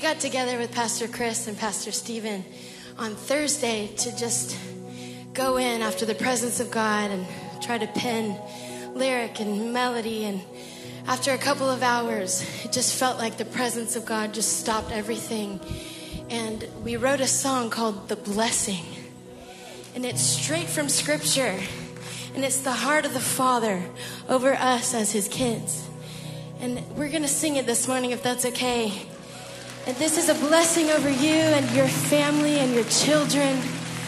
got together with Pastor Chris and Pastor Stephen on Thursday to just go in after the presence of God and try to pen lyric and melody. And after a couple of hours, it just felt like the presence of God just stopped everything. And we wrote a song called The Blessing. And it's straight from Scripture. And it's the heart of the Father over us as His kids. And we're going to sing it this morning if that's okay. And this is a blessing over you and your family and your children.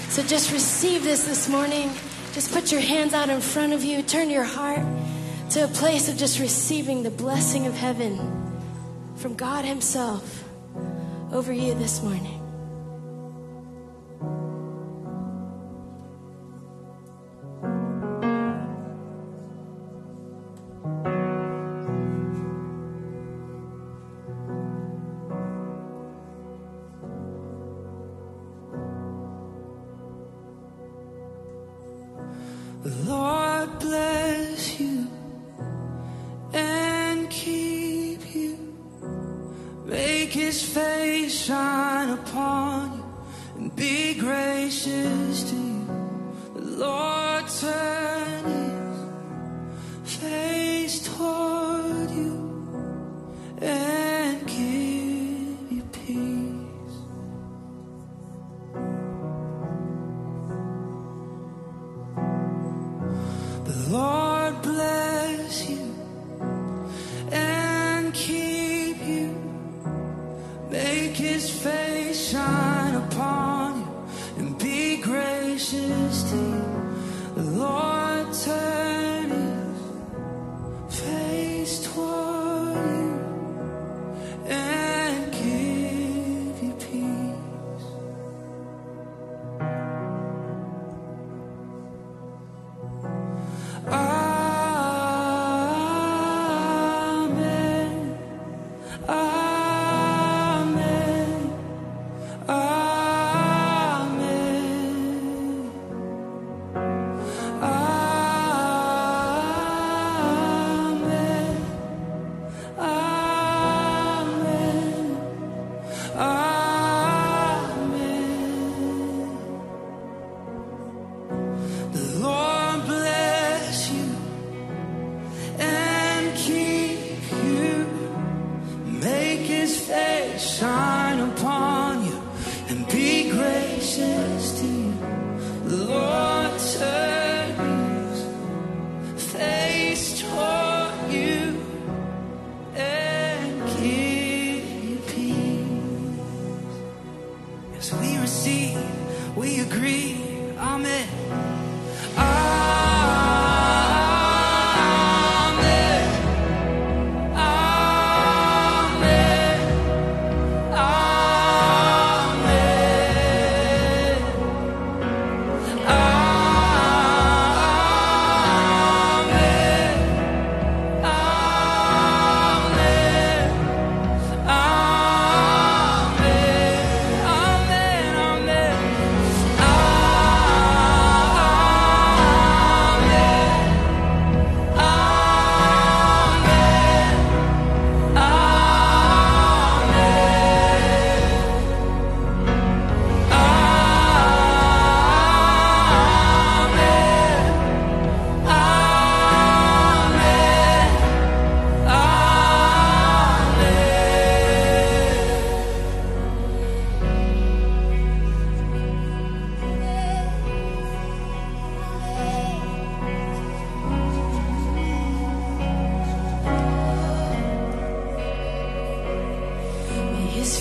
So just receive this this morning. Just put your hands out in front of you. Turn your heart to a place of just receiving the blessing of heaven from God Himself over you this morning.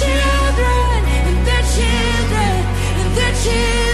children and their children and their children.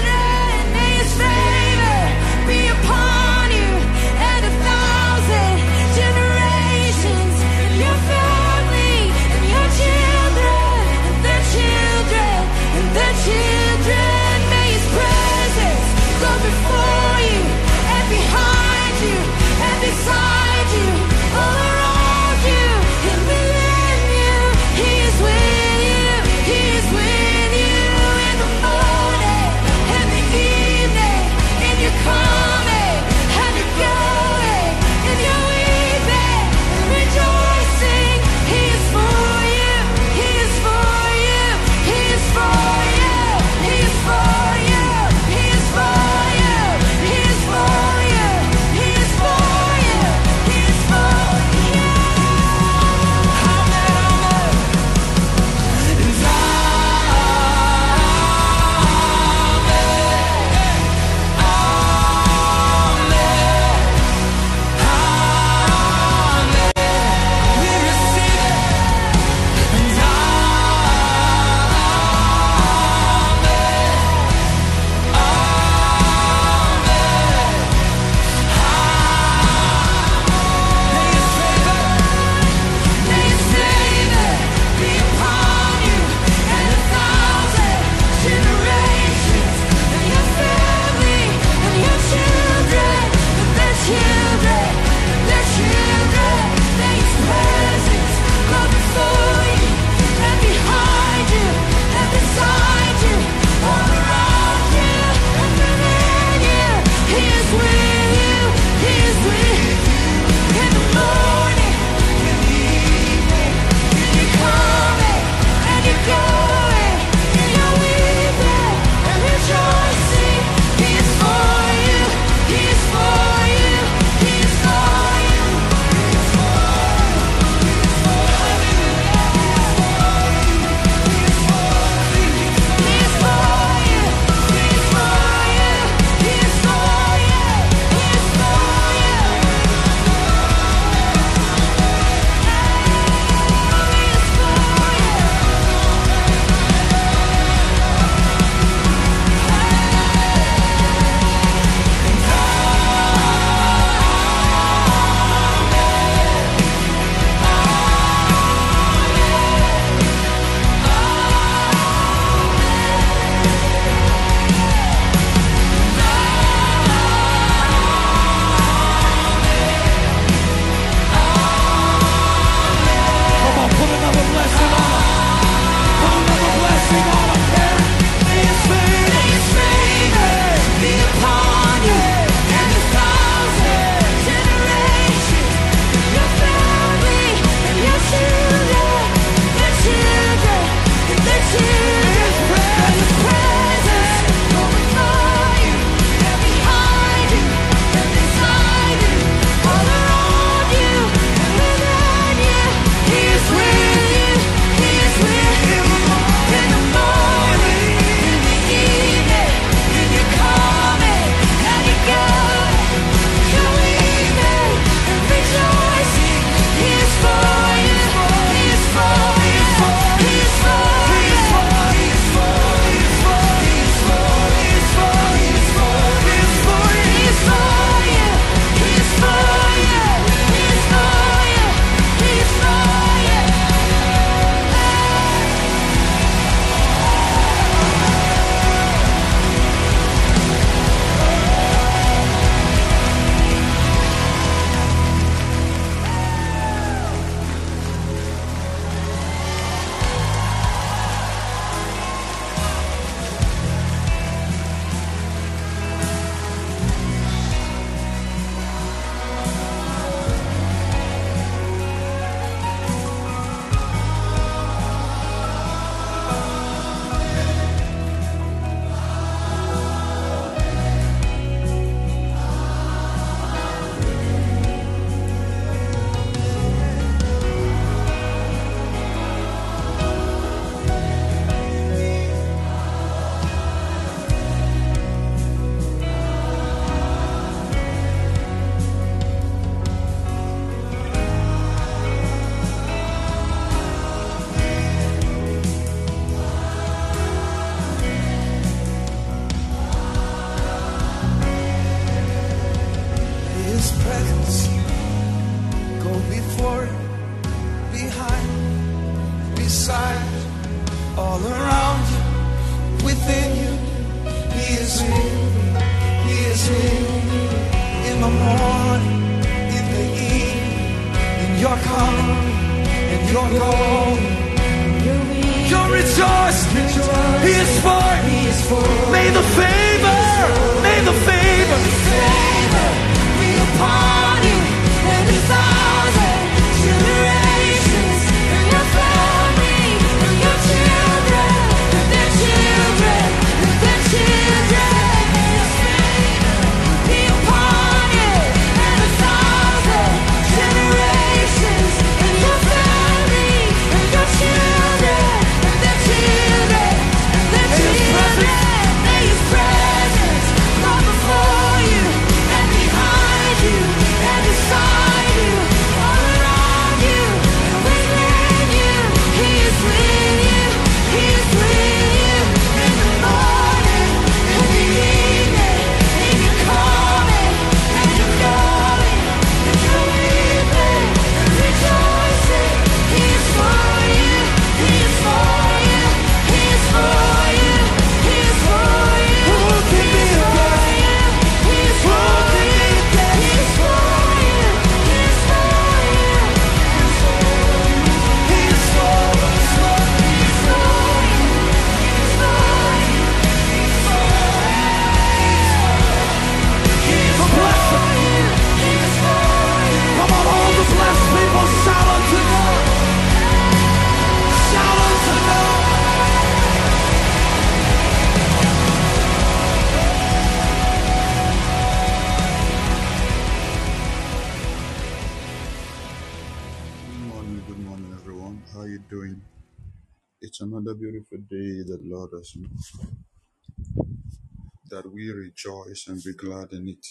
And be glad in it.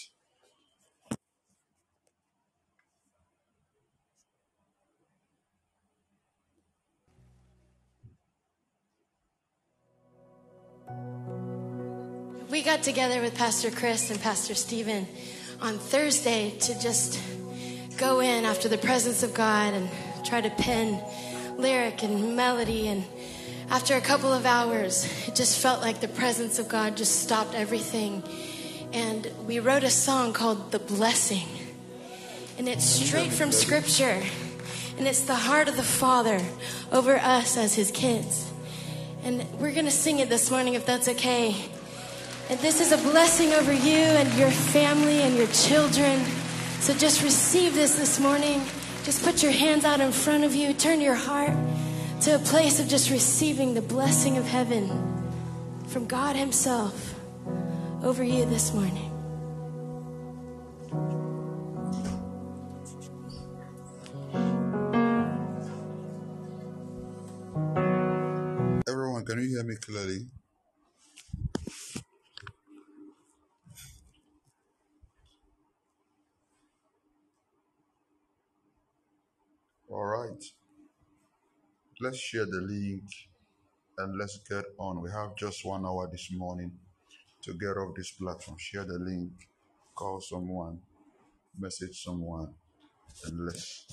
We got together with Pastor Chris and Pastor Stephen on Thursday to just go in after the presence of God and try to pen lyric and melody. And after a couple of hours, it just felt like the presence of God just stopped everything. And we wrote a song called The Blessing. And it's straight from Scripture. And it's the heart of the Father over us as His kids. And we're going to sing it this morning if that's okay. And this is a blessing over you and your family and your children. So just receive this this morning. Just put your hands out in front of you. Turn your heart to a place of just receiving the blessing of heaven from God Himself over you this morning. Everyone, can you hear me clearly? All right. Let's share the link and let's get on. We have just one hour this morning to get off this platform. Share the link, call someone, message someone, and let's.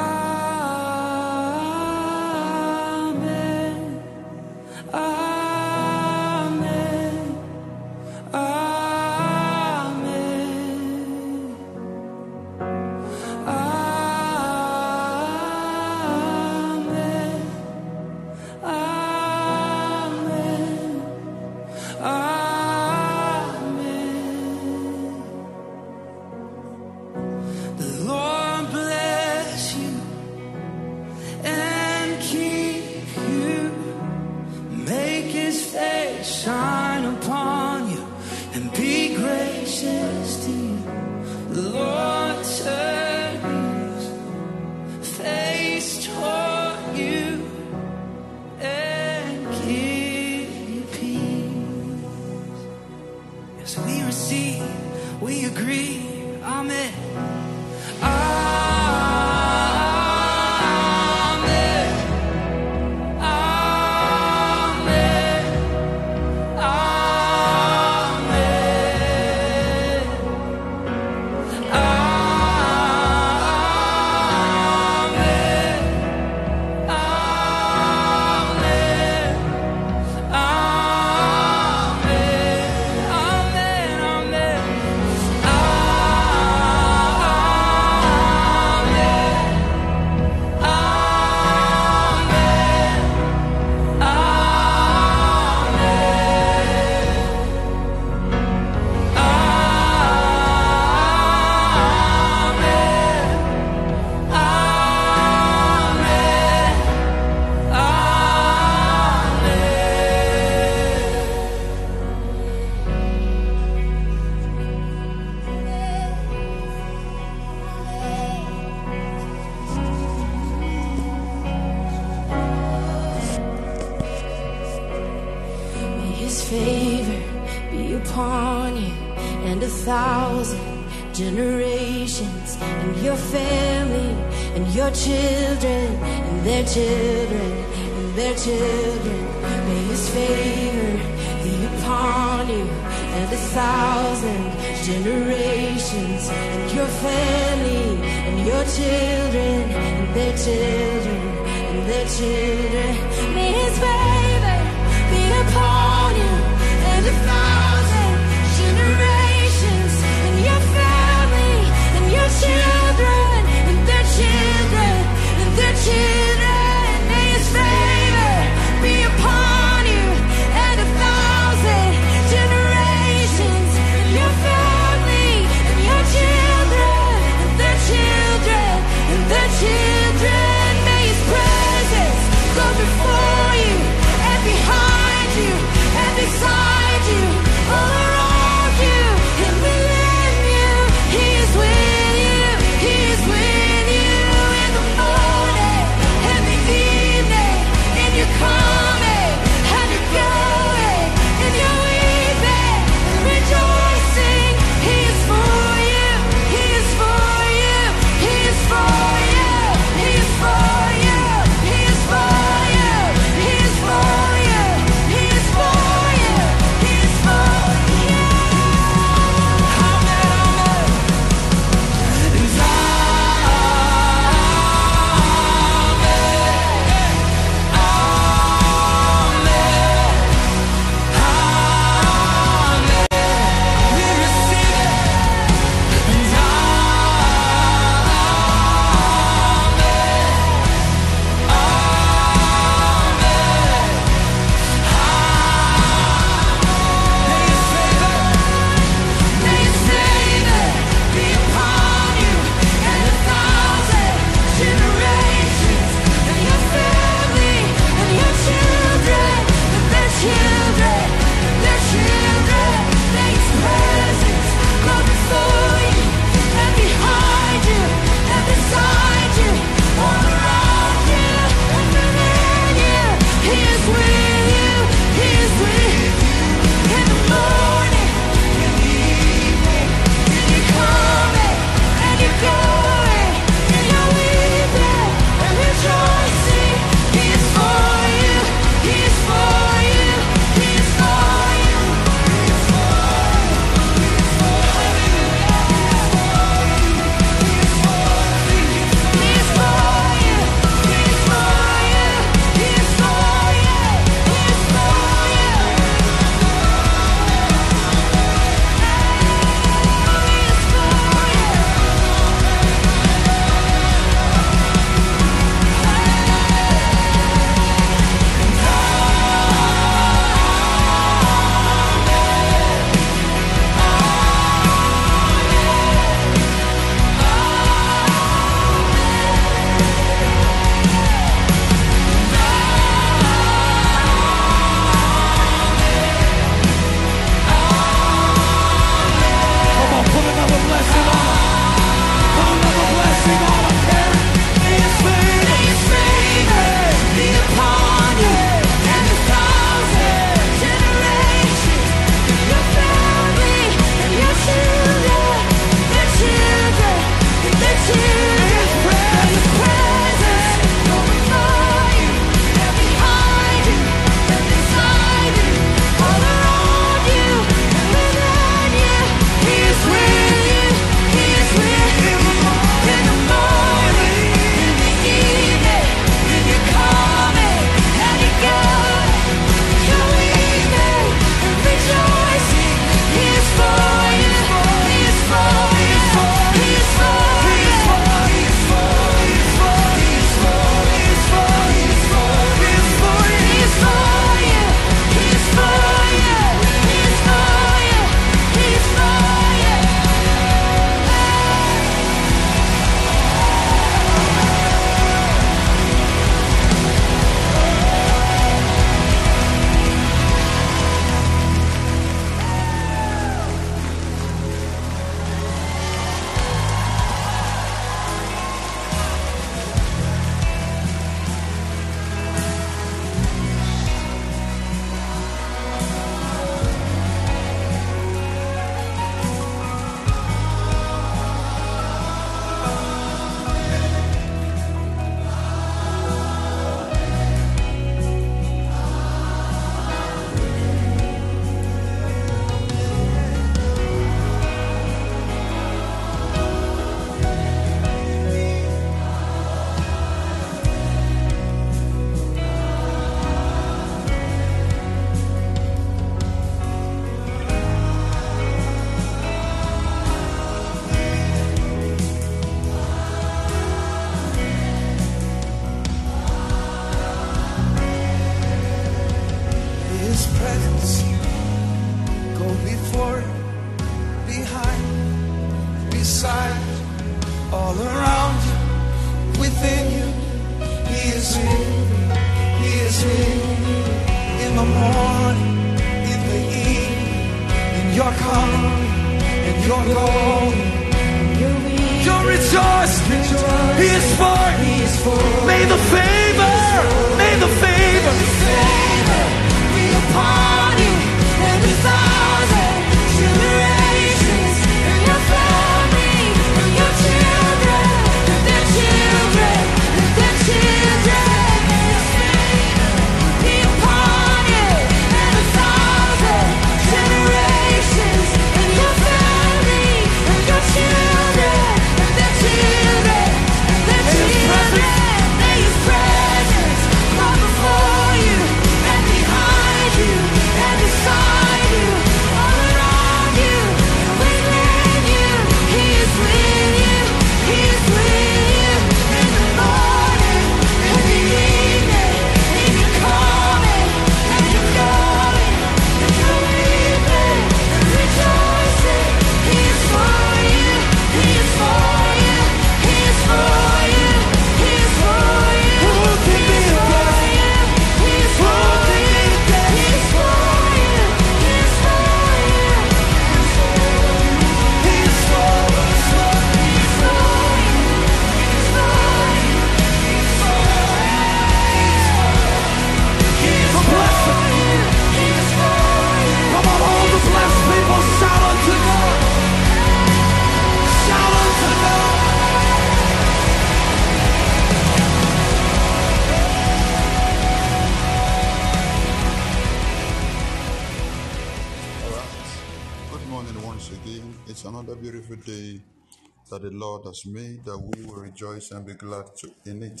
To in it.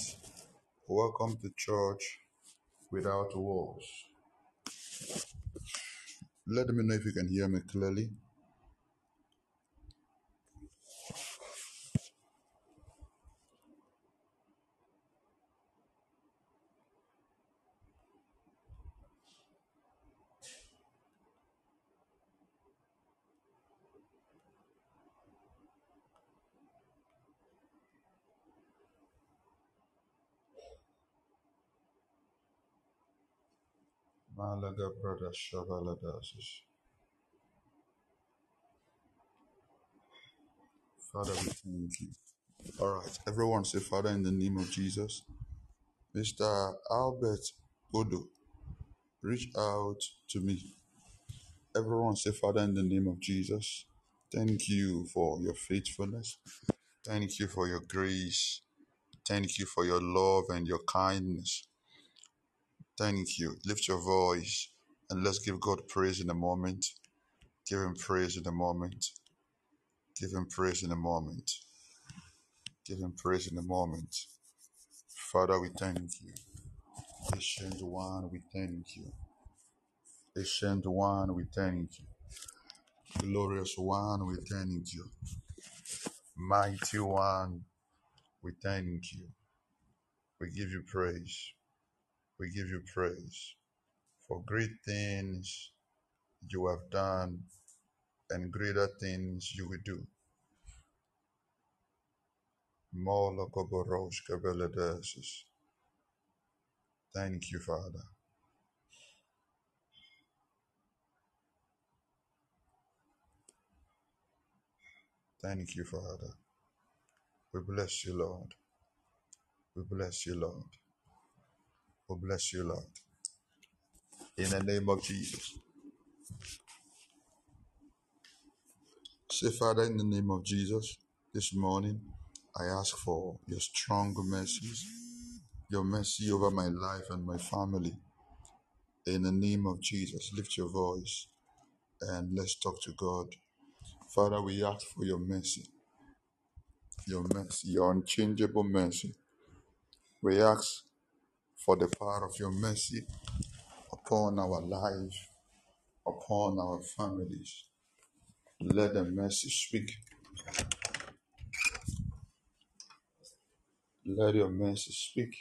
Welcome to church without walls. Let me know if you can hear me clearly. Malaga. Father, we thank you. All right. Everyone say, Father, in the name of Jesus. Mr. Albert Odo, reach out to me. Everyone say, Father, in the name of Jesus. Thank you for your faithfulness. Thank you for your grace. Thank you for your love and your kindness. Thank you. Lift your voice and let's give God praise in a moment. Give him praise in a moment. Give him praise in a moment. Give him praise in a moment. Father, we thank you. Ancient one, we thank you. Ancient one, we thank you. Glorious one, we thank you. Mighty one, we thank you. We give you praise. We give you praise for great things you have done and greater things you will do. Thank you, Father. Thank you, Father. We bless you, Lord. We bless you, Lord. We bless you, Lord. In the name of Jesus. Say, Father, in the name of Jesus, this morning, I ask for your strong mercies, your mercy over my life and my family. In the name of Jesus, lift your voice and let's talk to God. Father, we ask for your mercy, your mercy, your unchangeable mercy. We ask for the power of your mercy upon our lives, upon our families. Let the mercy speak. Let your mercy speak.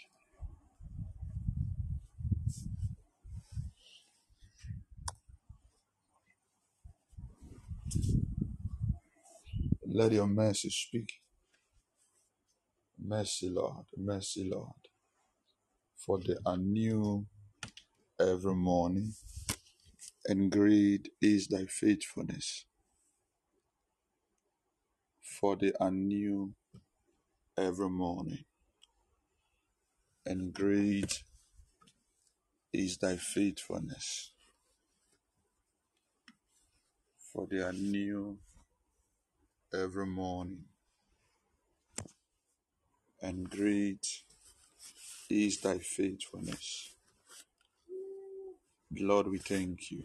Let your mercy speak. Mercy, Lord. Mercy, Lord. For they are new every morning, and great is thy faithfulness. For they are new every morning, and great is thy faithfulness. For they are new every morning, and great is thy faithfulness. Lord, we thank you.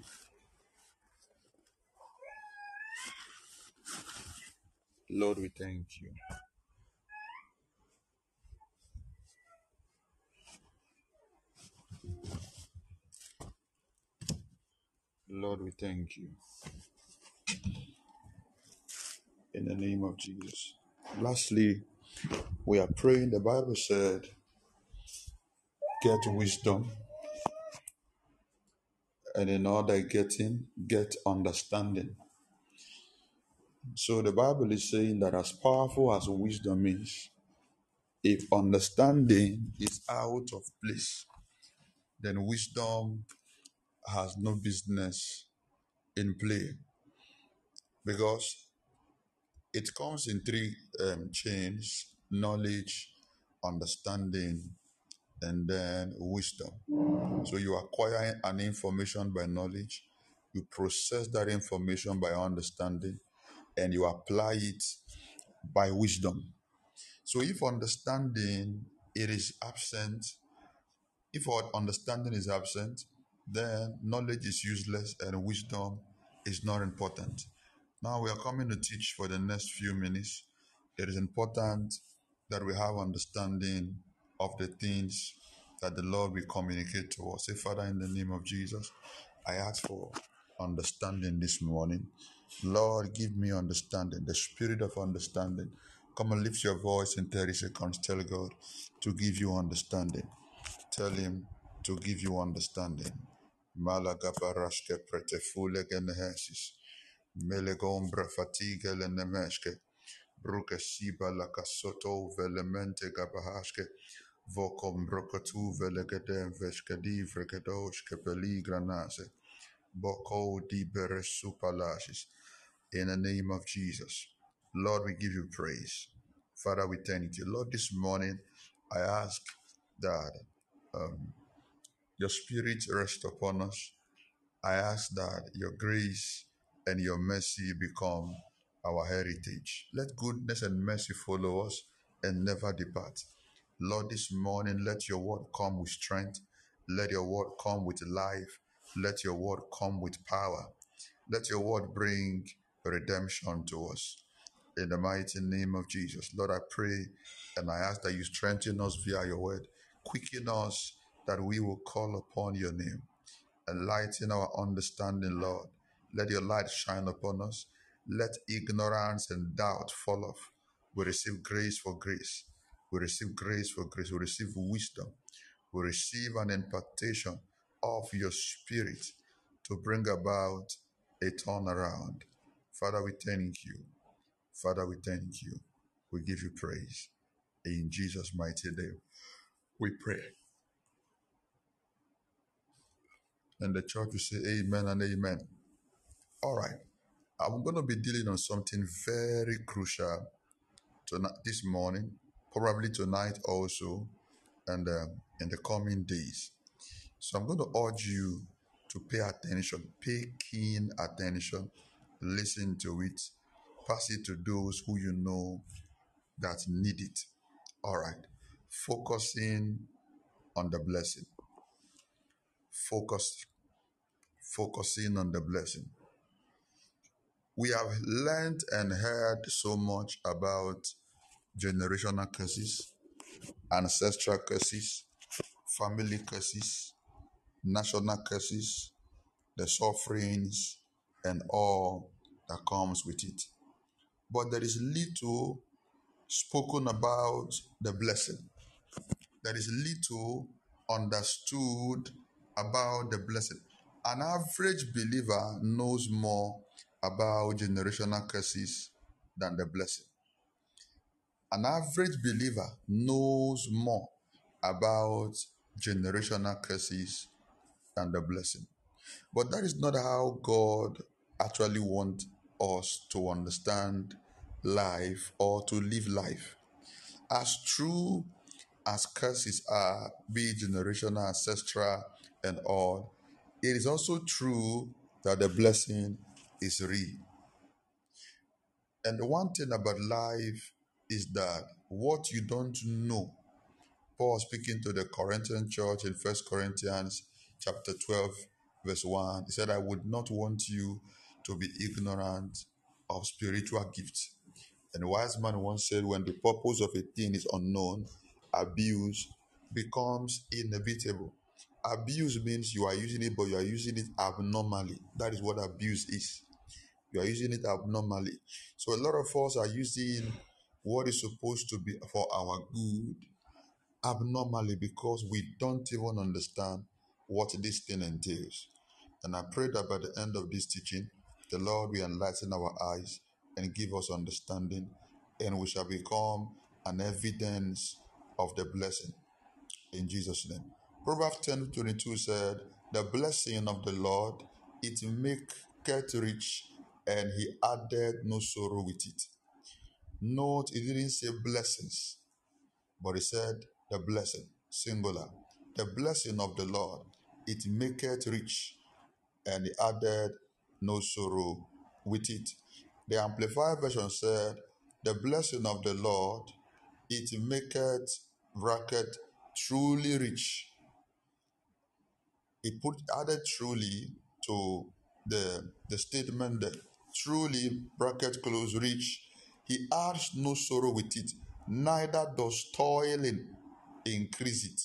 Lord, we thank you. Lord, we thank you. In the name of Jesus. Lastly, we are praying. The Bible said, get wisdom, and in order getting, get understanding. So the Bible is saying that as powerful as wisdom is, if understanding is out of place, then wisdom has no business in play because it comes in three um, chains knowledge, understanding, and then wisdom. So you acquire an information by knowledge, you process that information by understanding, and you apply it by wisdom. So if understanding it is absent, if our understanding is absent, then knowledge is useless and wisdom is not important. Now we are coming to teach for the next few minutes. It is important that we have understanding of the things that the Lord will communicate to us. Say, Father, in the name of Jesus, I ask for understanding this morning. Lord, give me understanding, the spirit of understanding. Come and lift your voice in 30 seconds. Tell God to give you understanding. Tell Him to give you understanding. Genehesis. Melegombra fatiga. Bruke siba velemente gabahashke. Vokom brokatu velegedem veshkedi vregedoshke peligranase. Boko di beresupalashis. In the name of Jesus. Lord, we give you praise. Father, we thank you. Lord, this morning I ask that um, your spirit rest upon us. I ask that your grace and your mercy become our heritage. Let goodness and mercy follow us and never depart. Lord, this morning let your word come with strength. Let your word come with life. Let your word come with power. Let your word bring redemption to us. In the mighty name of Jesus. Lord, I pray and I ask that you strengthen us via your word. Quicken us that we will call upon your name. Enlighten our understanding, Lord. Let your light shine upon us. Let ignorance and doubt fall off. We receive grace for grace. We receive grace for grace. We receive wisdom. We receive an impartation of your spirit to bring about a turnaround. Father, we thank you. Father, we thank you. We give you praise. In Jesus' mighty name, we pray. And the church will say amen and amen. All right. I'm going to be dealing on something very crucial tonight, this morning, probably tonight also, and um, in the coming days. So I'm going to urge you to pay attention, pay keen attention, listen to it, pass it to those who you know that need it. All right. Focusing on the blessing. Focus, focusing on the blessing. We have learned and heard so much about generational curses, ancestral curses, family curses, national curses, the sufferings, and all that comes with it. But there is little spoken about the blessing. There is little understood about the blessing. An average believer knows more about generational curses than the blessing. An average believer knows more about generational curses than the blessing. But that is not how God actually wants us to understand life or to live life. As true as curses are, be generational, ancestral, and all, it is also true that the blessing is real. And the one thing about life is that what you don't know, Paul speaking to the Corinthian church in First Corinthians chapter 12, verse 1, he said, I would not want you to be ignorant of spiritual gifts. And wise man once said, when the purpose of a thing is unknown, abuse becomes inevitable. Abuse means you are using it, but you are using it abnormally. That is what abuse is. You are using it abnormally. So a lot of us are using what is supposed to be for our good abnormally because we don't even understand what this thing entails. And I pray that by the end of this teaching, the Lord will enlighten our eyes and give us understanding, and we shall become an evidence of the blessing. In Jesus' name. Proverbs 10 22 said, The blessing of the Lord, it maketh rich, and he added no sorrow with it. Note, it didn't say blessings, but it said the blessing, singular. The blessing of the Lord, it maketh rich, and he added no sorrow with it. The Amplified Version said, The blessing of the Lord, it maketh bracket truly rich. It put added truly to the, the statement that truly bracket close rich. He adds no sorrow with it, neither does toiling increase it.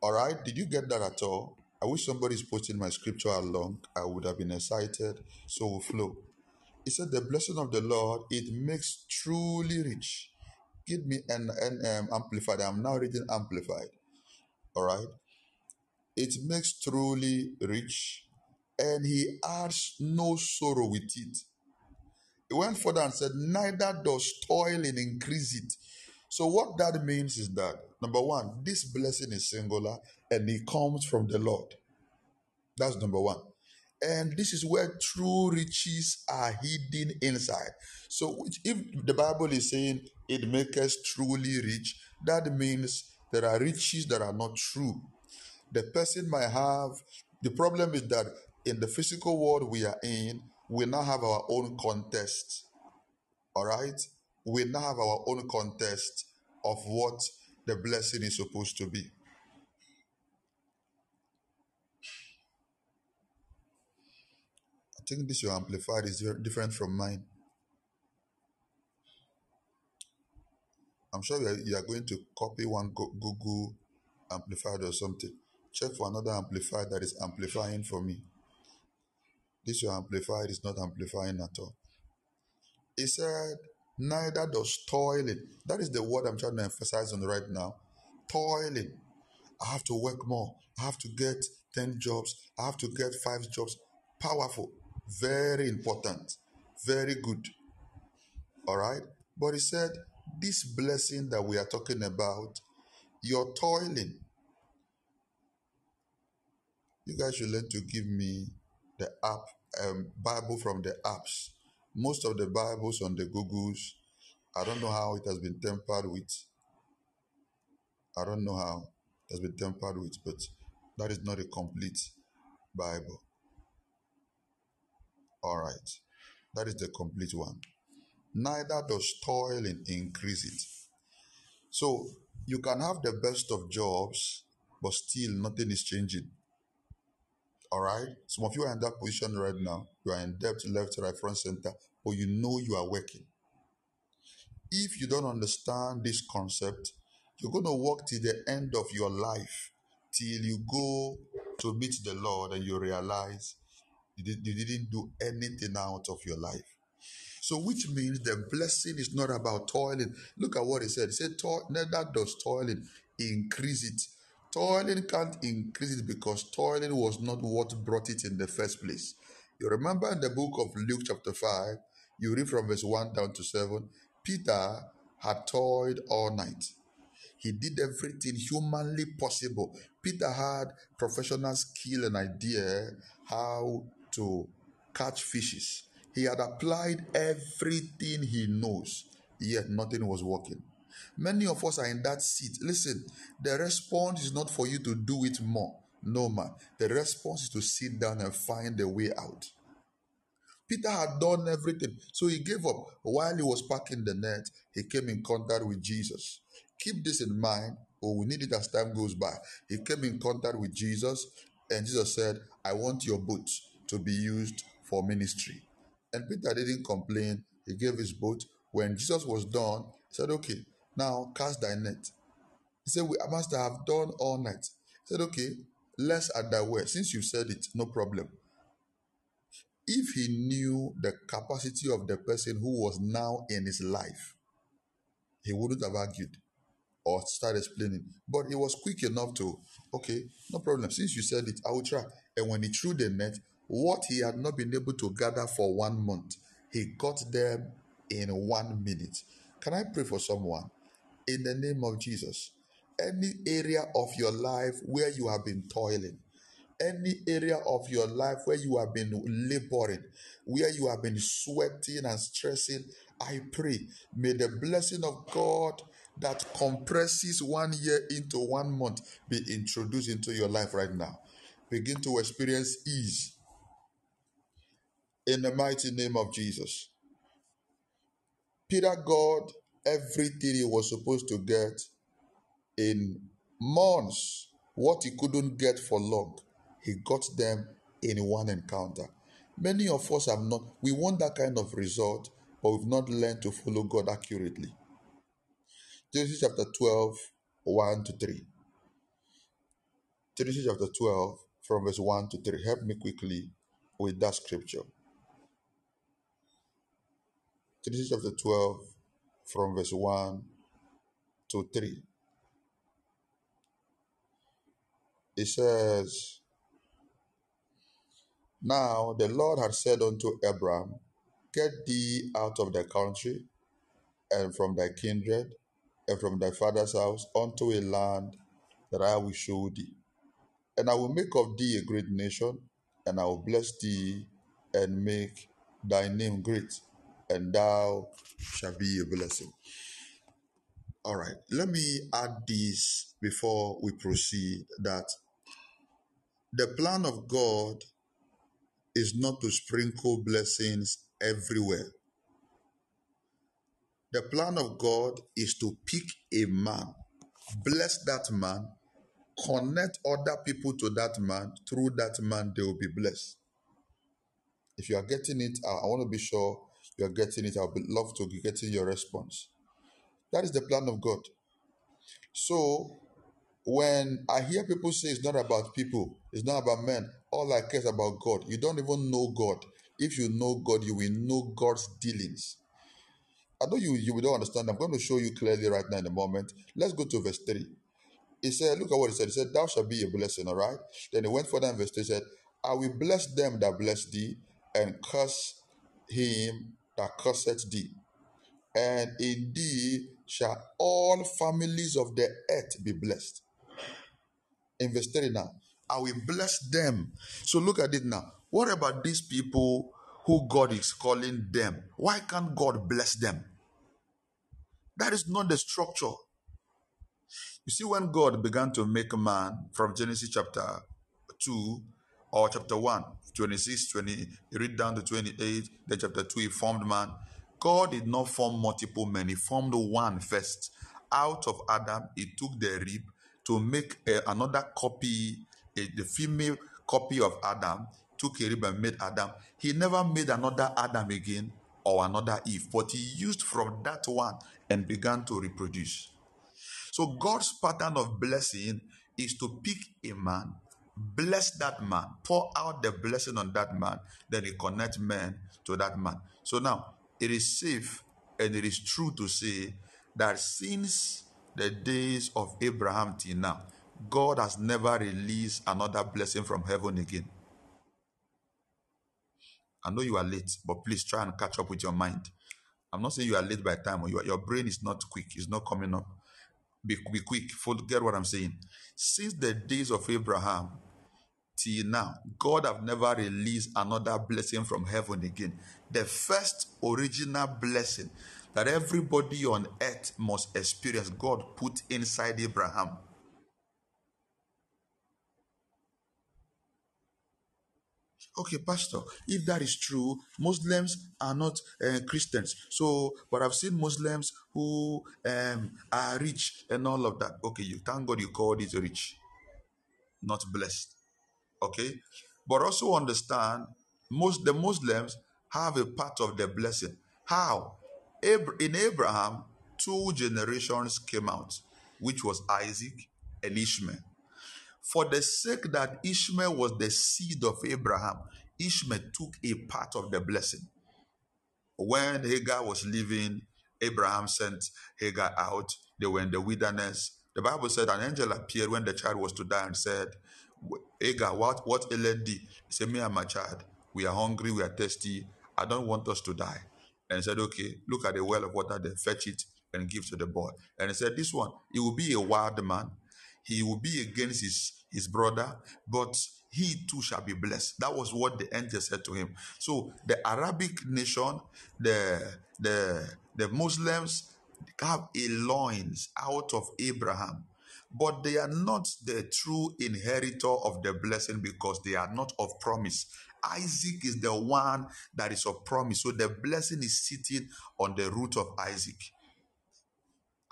All right, did you get that at all? I wish somebody's posting my scripture along. I would have been excited. So flow. He said, The blessing of the Lord, it makes truly rich. Give me an, an um, amplified. I'm now reading amplified. All right. It makes truly rich, and he adds no sorrow with it. He went further and said, Neither does toiling increase it. So, what that means is that number one, this blessing is singular and it comes from the Lord. That's number one. And this is where true riches are hidden inside. So, if the Bible is saying it makes us truly rich, that means there are riches that are not true. The person might have, the problem is that in the physical world we are in, we now have our own contest. All right? We now have our own contest of what the blessing is supposed to be. I think this your amplified is different from mine. I'm sure you are, going to copy one Google amplified or something. Check for another amplified that is amplifying for me. This your amplified is not amplifying at all. He said, neither does toiling. That is the word I'm trying to emphasize on right now. Toiling. I have to work more. I have to get 10 jobs. I have to get five jobs. Powerful. Very important. Very good. All right. But he said, this blessing that we are talking about, you're toiling. You guys should learn to give me the app, um, Bible from the apps. Most of the Bibles on the Googles, I don't know how it has been tempered with. I don't know how it has been tempered with, but that is not a complete Bible. All right. That is the complete one. Neither does toiling increase it. So you can have the best of jobs, but still nothing is changing. All right. Some of you are in that position right now. You are in debt, left, right, front, center, but you know you are working. If you don't understand this concept, you're going to walk till the end of your life, till you go to meet the Lord and you realize you, did, you didn't do anything out of your life. So, which means the blessing is not about toiling. Look at what he said. He said, Neither does toiling increase it. Toiling can't increase it because toiling was not what brought it in the first place. You remember in the book of Luke, chapter 5, You read from verse 1 down to 7. Peter had toiled all night. He did everything humanly possible. Peter had professional skill and idea how to catch fishes. He had applied everything he knows, yet nothing was working. Many of us are in that seat. Listen, the response is not for you to do it more. No, man. The response is to sit down and find a way out. Peter had done everything, so he gave up. While he was packing the net, he came in contact with Jesus. Keep this in mind, or we need it as time goes by. He came in contact with Jesus, and Jesus said, I want your boat to be used for ministry. And Peter didn't complain. He gave his boat. When Jesus was done, he said, Okay, now cast thy net. He said, We must have done all night. He said, Okay, let's add thy word. Since you said it, no problem. If he knew the capacity of the person who was now in his life, he wouldn't have argued or start explaining. But he was quick enough to, okay, no problem. Since you said it, I will try. And when he threw the net, what he had not been able to gather for one month, he got them in one minute. Can I pray for someone? In the name of Jesus, any area of your life where you have been toiling, any area of your life where you have been laboring, where you have been sweating and stressing, I pray, may the blessing of God that compresses one year into one month be introduced into your life right now. Begin to experience ease in the mighty name of Jesus. Peter got everything he was supposed to get in months. What he couldn't get for long, he got them in one encounter. Many of us have not, we want that kind of result, but we've not learned to follow God accurately. Genesis chapter 12, 1 to 3. Genesis chapter 12, from verse 1 to 3. Help me quickly with that scripture. Genesis chapter 12, from verse 1 to 3. It says, Now the Lord had said unto Abram, Get thee out of thy country and from thy kindred and from thy father's house unto a land that I will show thee. And I will make of thee a great nation, and I will bless thee and make thy name great, and thou shall be a blessing. All right, let me add this before we proceed that the plan of God is not to sprinkle blessings everywhere. The plan of God is to pick a man, bless that man, connect other people to that man. Through that man, they will be blessed. If you are getting it, I, want to be sure you are getting it. I would love to be getting your response. That is the plan of God. So, when I hear people say it's not about people, it's not about men, all I care is about God. You don't even know God. If you know God, you will know God's dealings. I know you you don't understand. I'm going to show you clearly right now in a moment. Let's go to verse 3. He said, Look at what he said. He said, Thou shalt be a blessing, all right? Then he went further in verse 3 said, I will bless them that bless thee, and curse him that curseth thee. And in thee shall all families of the earth be blessed. In verse 3 now, I will bless them. So look at it now. What about these people who God is calling them? Why can't God bless them? That is not the structure. You see, when God began to make man from Genesis chapter 2 or chapter 1, 26, 20, you read down to 28, then chapter 2, he formed man. God did not form multiple men, he formed one first. Out of Adam, he took the rib to make a, another copy, a, the female copy of Adam, took a rib and made Adam. He never made another Adam again or another Eve, but he used from that one and began to reproduce. So God's pattern of blessing is to pick a man, bless that man, pour out the blessing on that man, then he connect men to that man. So now it is safe and it is true to say that since the days of Abraham till now, God has never released another blessing from heaven again. I know you are late, but please try and catch up with your mind. I'm not saying you are late by time or you are- your brain is not quick, it's not coming up. Be, be quick, Follow- get what I'm saying. Since the days of Abraham till now, God have never released another blessing from heaven again. The first original blessing that everybody on earth must experience, God put inside Abraham. Okay, Pastor, if that is true, Muslims are not uh, Christians. So, but I've seen Muslims who um, are rich and all of that. Okay, you thank God you called it rich, not blessed. Okay, but also understand most the Muslims have a part of the blessing. How? In Abraham, two generations came out, which was Isaac and Ishmael. For the sake that Ishmael was the seed of Abraham, Ishmael took a part of the blessing. When Hagar was leaving, Abraham sent Hagar out. They were in the wilderness. The Bible said an angel appeared when the child was to die and said, Hagar, what, what ailed thee? He said, Me and my child, we are hungry, we are thirsty. I don't want us to die. And he said, Okay, look at the well of water, then fetch it and give to the boy. And he said, This one, he will be a wild man. He will be against his, his brother, but he too shall be blessed. That was what the angel said to him. So the Arabic nation, the the the Muslims have a loins out of Abraham, but they are not the true inheritor of the blessing because they are not of promise. Isaac is the one that is of promise. So the blessing is sitting on the root of Isaac.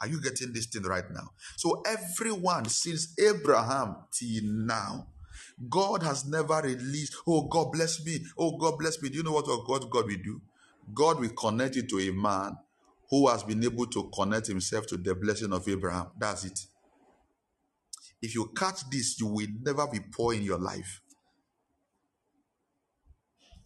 Are you getting this thing right now? So everyone since Abraham till now, God has never released, oh God bless me, oh God bless me. Do you know what God, God will do? God will connect you to a man who has been able to connect himself to the blessing of Abraham. That's it. If you catch this, you will never be poor in your life.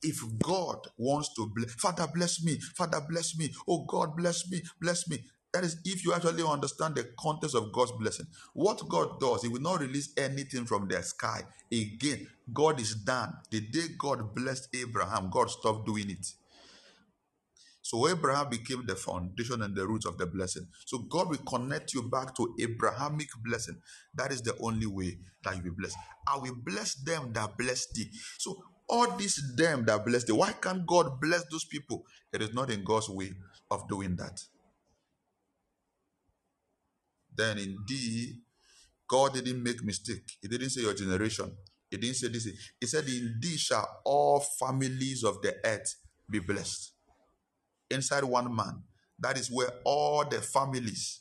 If God wants to bless, Father bless me, Father bless me, oh God bless me, bless me. That is if you actually understand the context of God's blessing. What God does, He will not release anything from the sky. Again, God is done. The day God blessed Abraham, God stopped doing it. So Abraham became the foundation and the root of the blessing. So God will connect you back to Abrahamic blessing. That is the only way that you will be blessed. I will bless them that bless thee. So all these them that bless thee, why can't God bless those people? It is not in God's way of doing that. Then indeed, God didn't make mistake. He didn't say your generation. He didn't say this. He said, Indeed shall all families of the earth be blessed inside one man. That is where all the families,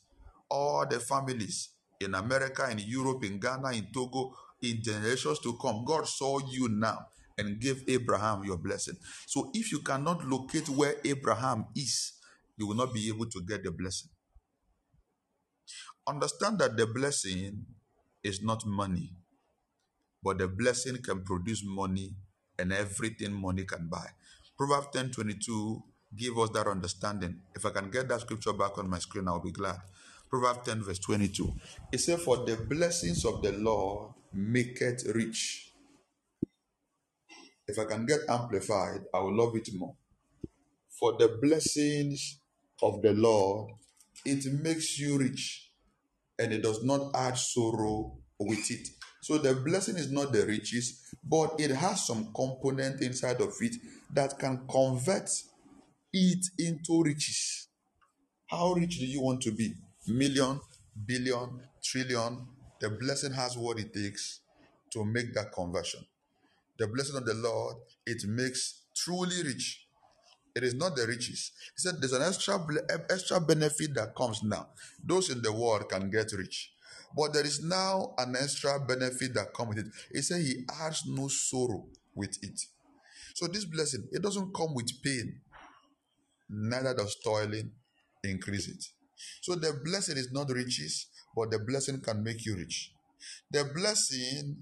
all the families in America, in Europe, in Ghana, in Togo, in generations to come, God saw you now and gave Abraham your blessing. So if you cannot locate where Abraham is, you will not be able to get the blessing. Understand that the blessing is not money, but the blessing can produce money and everything money can buy. Proverbs 10 22 give us that understanding. If I can get that scripture back on my screen, I'll be glad. Proverbs 10, verse 22. It says, For the blessings of the Lord make it rich. If I can get amplified, I will love it more. For the blessings of the Lord, it makes you rich and it does not add sorrow with it. So the blessing is not the riches, but it has some component inside of it that can convert it into riches. How rich do you want to be? Million, billion, trillion. The blessing has what it takes to make that conversion. The blessing of the Lord, it makes truly rich. It is not the riches. He said there's an extra extra benefit that comes now. Those in the world can get rich. But there is now an extra benefit that comes with it. He said he adds no sorrow with it. So this blessing, it doesn't come with pain, neither does toiling increase it. So the blessing is not riches, but the blessing can make you rich. The blessing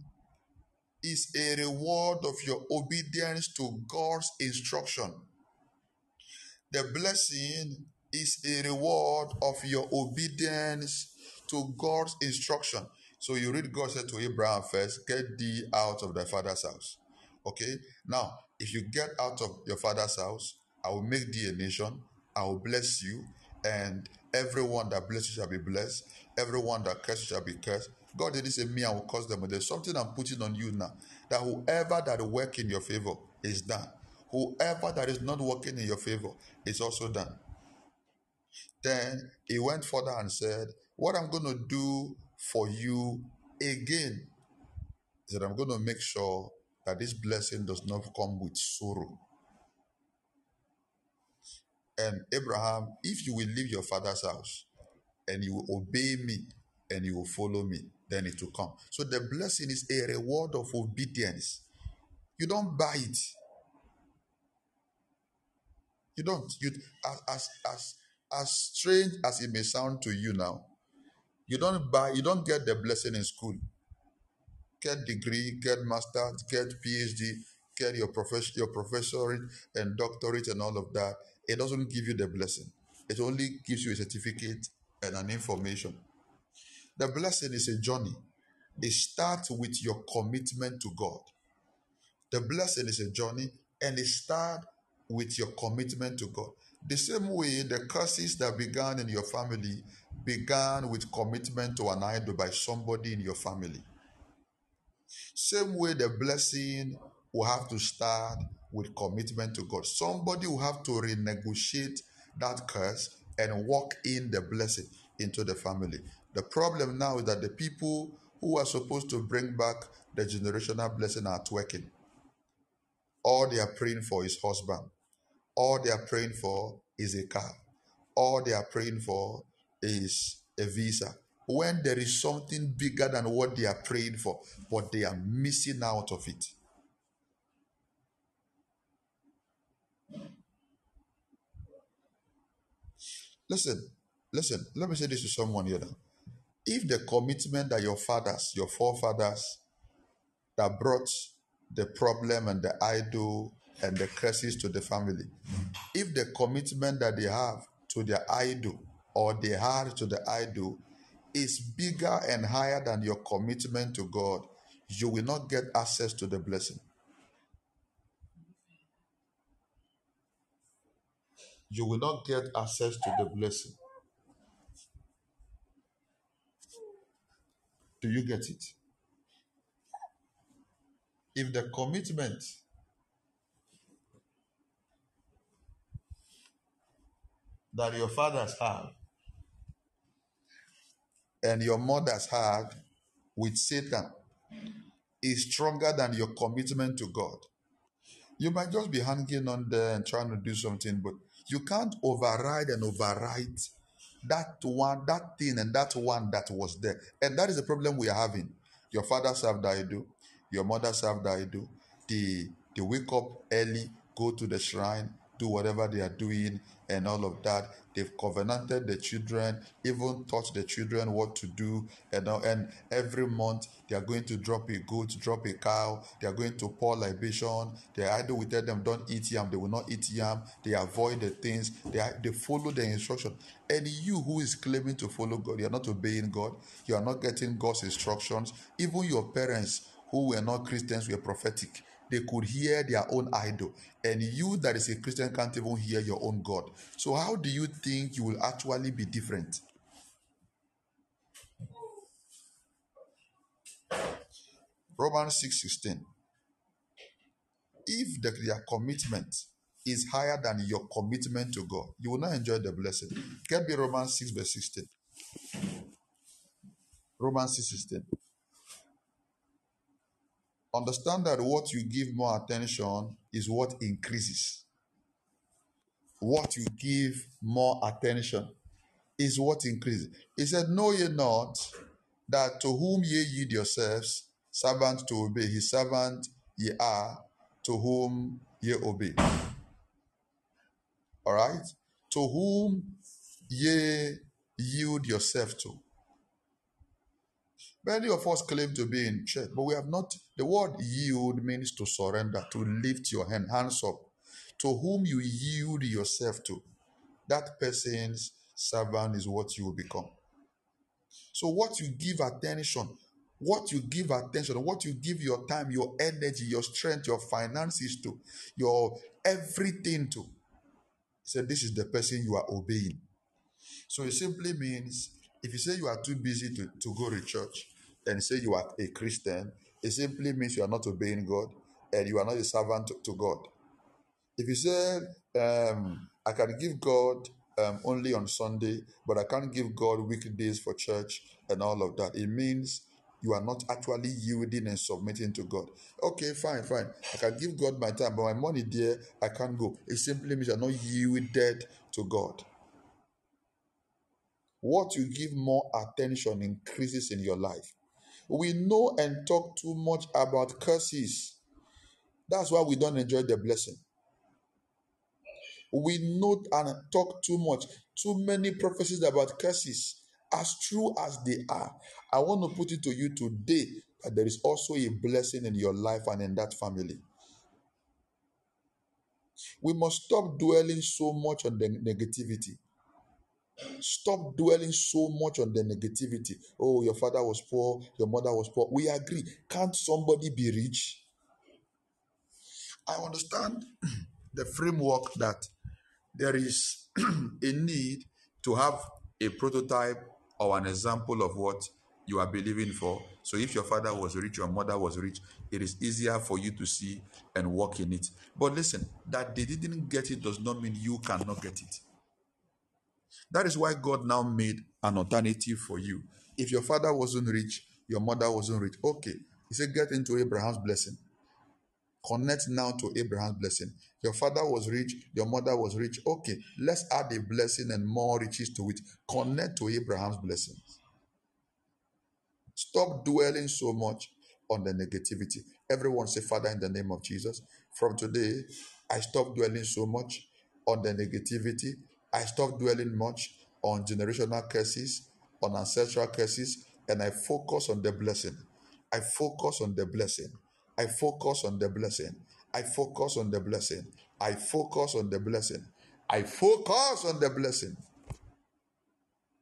is a reward of your obedience to God's instruction. The blessing is a reward of your obedience to God's instruction. So you read God said to Abraham first, get thee out of thy father's house. Okay? Now, if you get out of your father's house, I will make thee a nation, I will bless you, and everyone that blesses you shall be blessed, everyone that curses shall be cursed. God didn't say, Me, I will curse them. But there's something I'm putting on you now that whoever that work in your favor is done. Whoever that is not working in your favor is also done. Then he went further and said, What I'm going to do for you again is that I'm going to make sure that this blessing does not come with sorrow. And Abraham, if you will leave your father's house and you will obey me and you will follow me, then it will come. So the blessing is a reward of obedience. You don't buy it. You don't. You as as as strange as it may sound to you now, you don't buy. You don't get the blessing in school. Get degree, get master, get PhD, get your profession, your professorate and doctorate and all of that. It doesn't give you the blessing. It only gives you a certificate and an information. The blessing is a journey. It starts with your commitment to God. The blessing is a journey and it starts with your commitment to God. The same way the curses that began in your family began with commitment to an idol by somebody in your family. Same way the blessing will have to start with commitment to God. Somebody will have to renegotiate that curse and walk in the blessing into the family. The problem now is that the people who are supposed to bring back the generational blessing are twerking. All they are praying for is husband. All they are praying for is a car. All they are praying for is a visa. When there is something bigger than what they are praying for, but they are missing out of it. Listen, listen, let me say this to someone here now. If the commitment that your fathers, your forefathers, that brought the problem and the idol and the curses to the family, if the commitment that they have to their idol or they had to the idol is bigger and higher than your commitment to God, you will not get access to the blessing. You will not get access to the blessing. Do you get it? If the commitment that your fathers have and your mothers had with Satan is stronger than your commitment to God. You might just be hanging on there and trying to do something, but you can't override and overwrite that one, that thing, and that one that was there. And that is the problem we are having. Your father served do, your mother served idol. They they wake up early, go to the shrine, do whatever they are doing, and all of that. They've covenanted the children, even taught the children what to do, and, and every month they are going to drop a goat, drop a cow, they are going to pour libation. They either will tell them, Don't eat yam, they will not eat yam, they avoid the things, they, are, they follow the instruction. And you who is claiming to follow God, you are not obeying God, you are not getting God's instructions. Even your parents who were not Christians were prophetic they could hear their own idol. And you, that is a Christian, can't even hear your own God. So, how do you think you will actually be different? Romans 6 16. If the, their commitment is higher than your commitment to God, you will not enjoy the blessing. Get me Romans 6 verse 16. Romans 6 16. Understand that what you give more attention is what increases. What you give more attention is what increases. He said, Know ye not that to whom ye yield yourselves, servant to obey, his servant ye are, to whom ye obey. All right? To whom ye yield yourself to. Many of us claim to be in church, but we have not. The word yield means to surrender, to lift your hand, hands up. To whom you yield yourself to, that person's servant is what you will become. So, what you give attention what you give attention, what you give your time, your energy, your strength, your finances to, your everything to. Said, This is the person you are obeying. So it simply means if you say you are too busy to, to go to church and say you are a Christian, it simply means you are not obeying God and you are not a servant to, God. If you say, um, I can give God um, only on Sunday, but I can't give God weekdays for church and all of that, it means you are not actually yielding and submitting to God. Okay, fine, fine. I can give God my time, but my money there, I can't go. It simply means you're not yielded to God. What you give more attention increases in your life. We know and talk too much about curses. That's why we don't enjoy the blessing. We know and talk too much, too many prophecies about curses. As true as they are, I want to put it to you today that there is also a blessing in your life and in that family. We must stop dwelling so much on the negativity. Stop dwelling so much on the negativity. Oh, your father was poor, your mother was poor. We agree. Can't somebody be rich? I understand the framework that there is a need to have a prototype or an example of what you are believing for. So if your father was rich, your mother was rich, it is easier for you to see and walk in it. But listen, that they didn't get it does not mean you cannot get it. That is why God now made an alternative for you. If your father wasn't rich, your mother wasn't rich, okay. He said, get into Abraham's blessing. Connect now to Abraham's blessing. Your father was rich, your mother was rich. Okay, let's add a blessing and more riches to it. Connect to Abraham's blessings. Stop dwelling so much on the negativity. Everyone say, Father, in the name of Jesus, from today, I stop dwelling so much on the negativity. I stop dwelling much on generational curses, on ancestral curses, and I focus on the blessing. I focus on the blessing. I focus on the blessing. I focus on the blessing. I focus on the blessing. I focus on the blessing.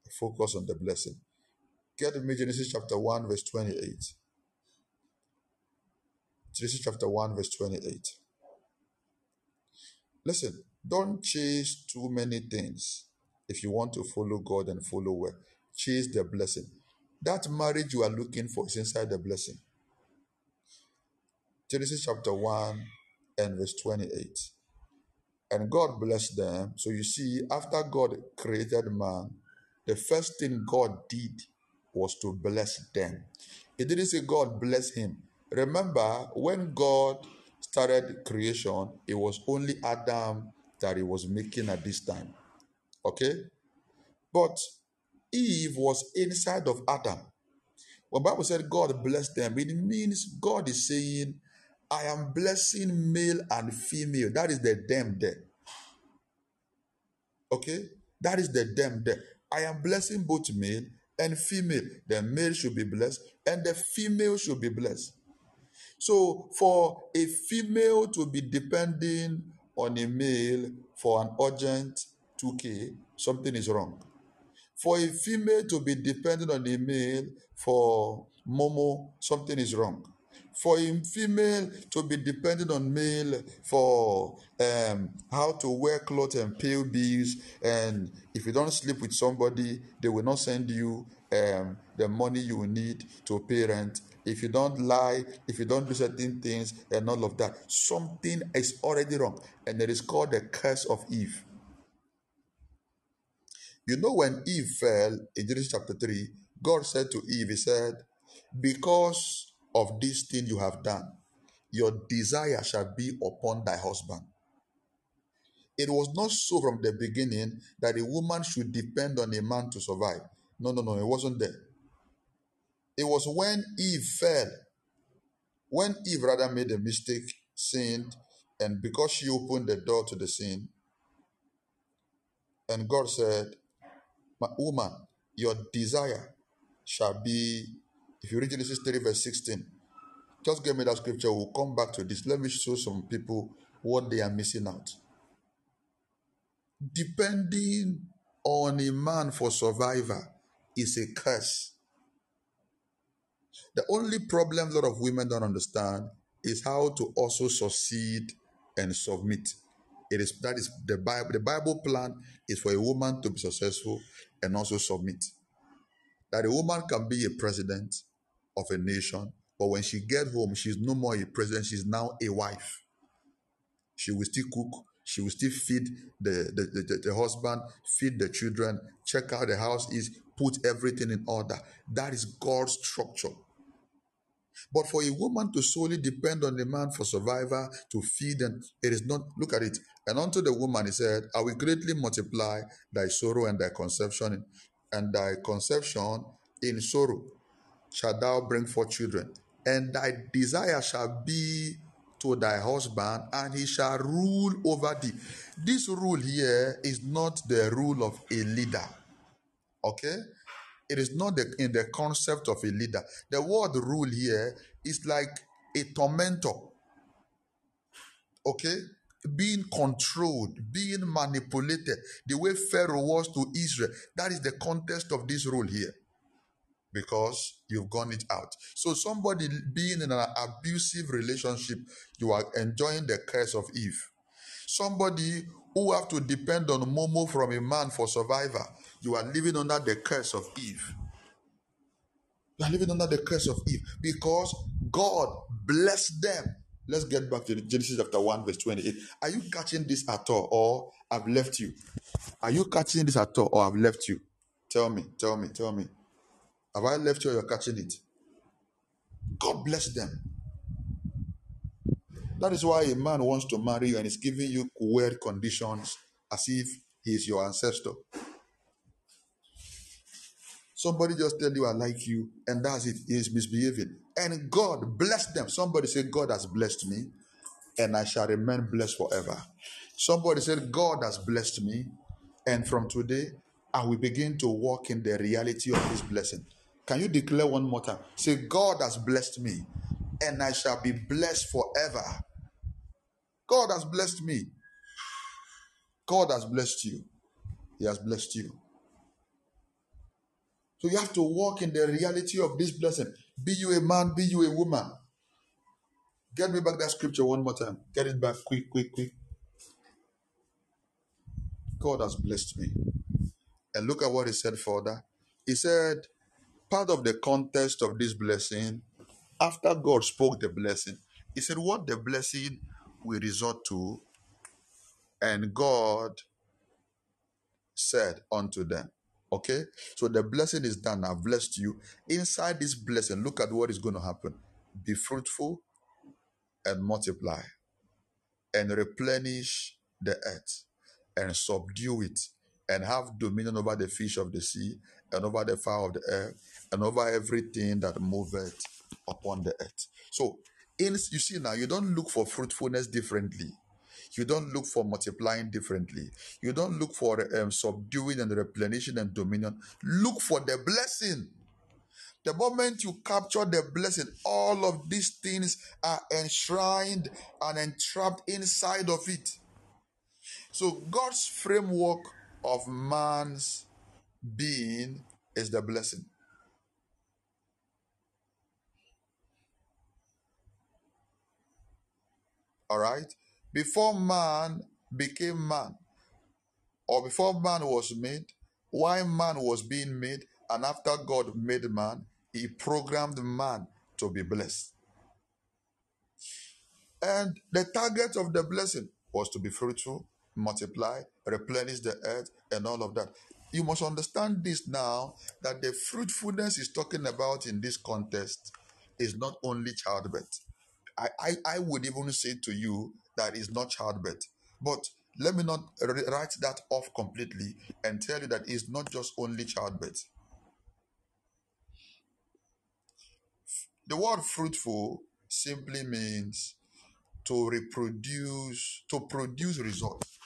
I focus on the blessing. Get me Genesis chapter 1, verse 28. Genesis chapter 1, verse 28. Listen, don't chase too many things if you want to follow God and follow well. Chase the blessing. That marriage you are looking for is inside the blessing. Genesis chapter 1 and verse 28. And God blessed them. So you see, after God created man, the first thing God did was to bless them. He didn't say God bless him. Remember, when God started creation, it was only Adam that he was making at this time. Okay? But Eve was inside of Adam. When Bible said God blessed them, it means God is saying, I am blessing male and female. That is the them there. Okay? That is the them there. I am blessing both male and female. The male should be blessed and the female should be blessed. So, for a female to be depending on a male for an urgent 2K, something is wrong. For a female to be dependent on a male for Momo, something is wrong for a female to be dependent on male for um, how to wear clothes and pay bills, and if you don't sleep with somebody, they will not send you um, the money you need to pay rent. If you don't lie, if you don't do certain things, and all of that, something is already wrong, and it is called the curse of Eve. You know, when Eve fell in Genesis chapter 3, God said to Eve, He said, Because of this thing you have done, your desire shall be upon thy husband. It was not so from the beginning that a woman should depend on a man to survive. No, no, no, it wasn't there. It was when Eve fell, when Eve rather made a mistake, sinned, and because she opened the door to the sin, and God said, My woman, your desire shall be if you read Genesis 3, verse 16, just give me that scripture. We'll come back to this. Let me show some people what they are missing out. Depending on a man for survivor is a curse. The only problem a lot of women don't understand is how to also succeed and submit. It is that is the Bible. The Bible plan is for a woman to be successful and also submit. That a woman can be a president of a nation, but when she get home, she's no more a president. She's now a wife. She will still cook. She will still feed the, the, the, the husband, feed the children, check how the house is, put everything in order. That is God's structure. But for a woman to solely depend on the man for survival, to feed, and it is not, look at it. And unto the woman, he said, I will greatly multiply thy sorrow and thy conception, and thy conception in sorrow shall thou bring forth children, and thy desire shall be to thy husband, and he shall rule over thee. This rule here is not the rule of a leader. Okay? It is not the, in the concept of a leader. The word rule here is like a tormentor. Okay? Being controlled, being manipulated, the way Pharaoh was to Israel. That is the context of this rule here. Because you've gone it out. So, somebody being in an abusive relationship, you are enjoying the curse of Eve. Somebody who have to depend on Momo from a man for survival, you are living under the curse of Eve. You are living under the curse of Eve because God blessed them. Let's get back to Genesis chapter 1, verse 28. Are you catching this at all, or I've left you? Are you catching this at all, or I've left you? Tell me, tell me, tell me. Have I left you or you're catching it? God bless them. That is why a man wants to marry you and is giving you weird conditions as if he is your ancestor. Somebody just tell you I like you, and that's it. He is misbehaving. And God bless them. Somebody said, God has blessed me, and I shall remain blessed forever. Somebody said, God has blessed me, and from today I will begin to walk in the reality of this blessing. Can you declare one more time? Say, God has blessed me, and I shall be blessed forever. God has blessed me. God has blessed you. He has blessed you. So you have to walk in the reality of this blessing. Be you a man, be you a woman. Get me back that scripture one more time. Get it back quick, quick, quick. God has blessed me. And look at what he said further. He said, part of the context of this blessing, after God spoke the blessing, he said, What the blessing will resort to, and God said unto them. Okay? So the blessing is done. I've blessed you. Inside this blessing, look at what is going to happen. Be fruitful and multiply and replenish the earth and subdue it and have dominion over the fish of the sea and over the fowl of the air and over everything that moveth upon the earth. So, in, you see now, you don't look for fruitfulness differently. You don't look for multiplying differently. You don't look for um, subduing and replenishing and dominion. Look for the blessing. The moment you capture the blessing, all of these things are enshrined and entrapped inside of it. So, God's framework of man's being is the blessing. All right? Before man became man, or before man was made, while man was being made, and after God made man, he programmed man to be blessed. And the target of the blessing was to be fruitful, multiply, replenish the earth, and all of that. You must understand this now that the fruitfulness is talking about in this context is not only childbirth. I, I, I would even say to you that is not childbirth. But let me not write that off completely and tell you that it's not just only childbirth. The word fruitful simply means to reproduce, to produce results.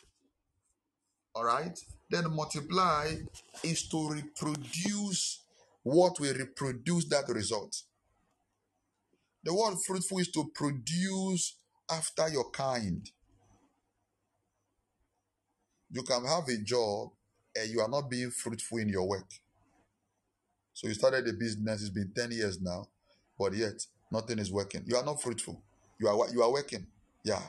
All right? Then multiply is to reproduce what will reproduce that result. The word fruitful is to produce after your kind. You can have a job and you are not being fruitful in your work. So you started a business, it's been 10 years now, but yet nothing is working. You are not fruitful. You are you are working. Yeah.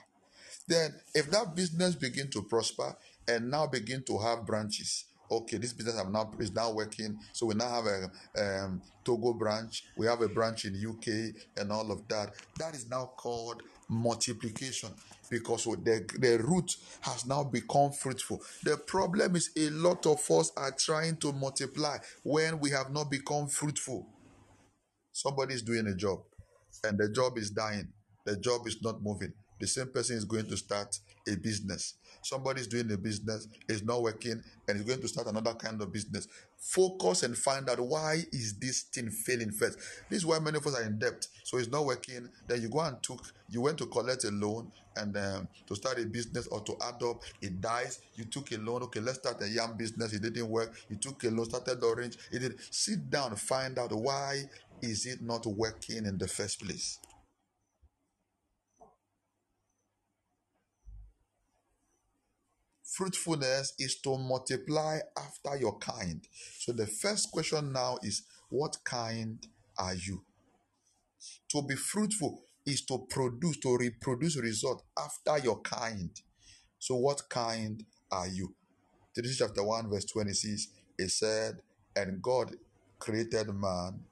Then if that business begin to prosper and now begin to have branches, okay, this business have now is now working. So we now have a um, Togo branch. We have a branch in UK and all of that. That is now called multiplication because the, the root has now become fruitful. The problem is a lot of us are trying to multiply when we have not become fruitful. Somebody is doing a job and the job is dying, the job is not moving. The same person is going to start a business. Somebody is doing a business, is not working, and is going to start another kind of business. Focus and find out why is this thing failing first. This is why many of us are in debt. So it's not working. Then you go and took, you went to collect a loan and um, to start a business or to adopt, it dies. You took a loan. Okay, let's start a yam business. It didn't work. You took a loan, started orange. It did. Sit down, find out why is it not working in the first place. Fruitfulness is to multiply after your kind. So the first question now is what kind are you? To be fruitful is to produce, to reproduce result after your kind. So what kind are you? Genesis chapter 1, verse 26, it said, And God created man.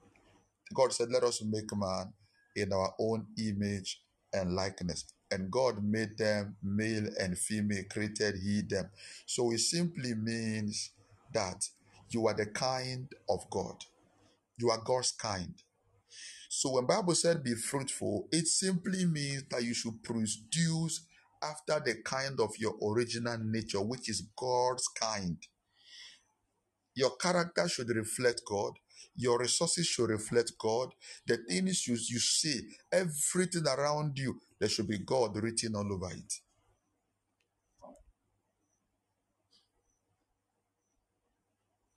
God said, Let us make man in our own image and likeness and God made them male and female, created He them. So it simply means that you are the kind of God. You are God's kind. So when Bible said be fruitful, it simply means that you should produce after the kind of your original nature, which is God's kind. Your character should reflect God. Your resources should reflect God. The things you, you see, everything around you, there should be God written all over it.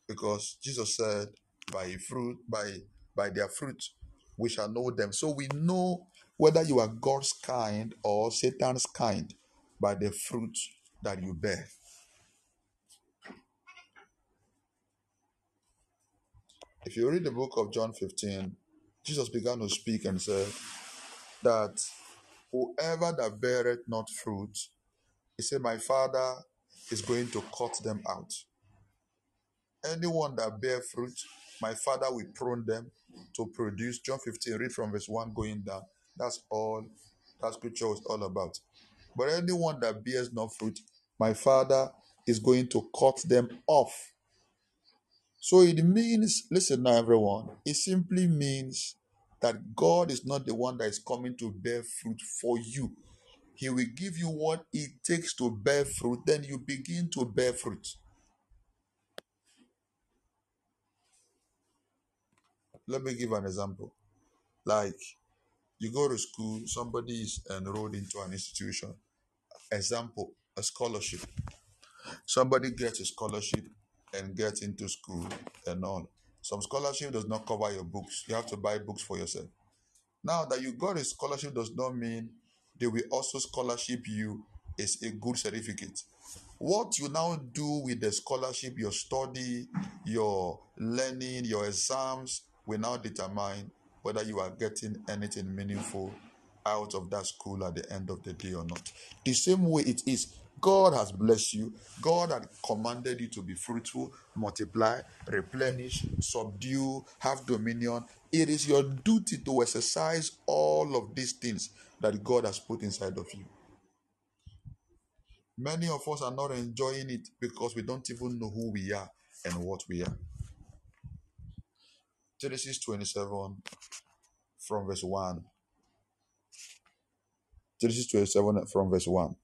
Because Jesus said, by fruit, by by their fruit, we shall know them. So we know whether you are God's kind or Satan's kind by the fruit that you bear. If you read the book of John 15, Jesus began to speak and said that whoever that beareth not fruit, he said, My Father is going to cut them out. Anyone that bear fruit, my Father will prune them to produce. John 15, read from verse 1 going down. That's all that scripture was all about. But anyone that bears no fruit, my Father is going to cut them off. So it means, listen now, everyone, it simply means that God is not the one that is coming to bear fruit for you. He will give you what it takes to bear fruit, then you begin to bear fruit. Let me give an example. Like you go to school, somebody is enrolled into an institution. Example, a scholarship. Somebody gets a scholarship and get into school and all. Some scholarship does not cover your books. You have to buy books for yourself. Now that you got a scholarship does not mean they will also scholarship you is a good certificate. What you now do with the scholarship, your study, your learning, your exams will now determine whether you are getting anything meaningful out of that school at the end of the day or not. The same way it is God has blessed you. God had commanded you to be fruitful, multiply, replenish, subdue, have dominion. It is your duty to exercise all of these things that God has put inside of you. Many of us are not enjoying it because we don't even know who we are and what we are. Genesis 27 from verse 1. Genesis 27 from verse 1.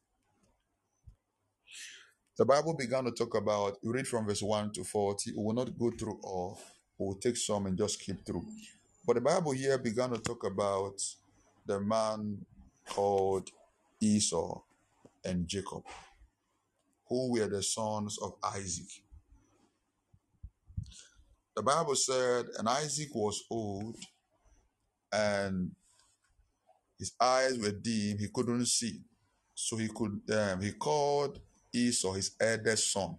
The Bible began to talk about, you read from verse 1 to 40. We will not go through all, we will take some and just skip through. But the Bible here began to talk about the man called Esau and Jacob, who were the sons of Isaac. The Bible said, and Isaac was old and his eyes were dim, he couldn't see. So he could um, he called Esau his eldest son.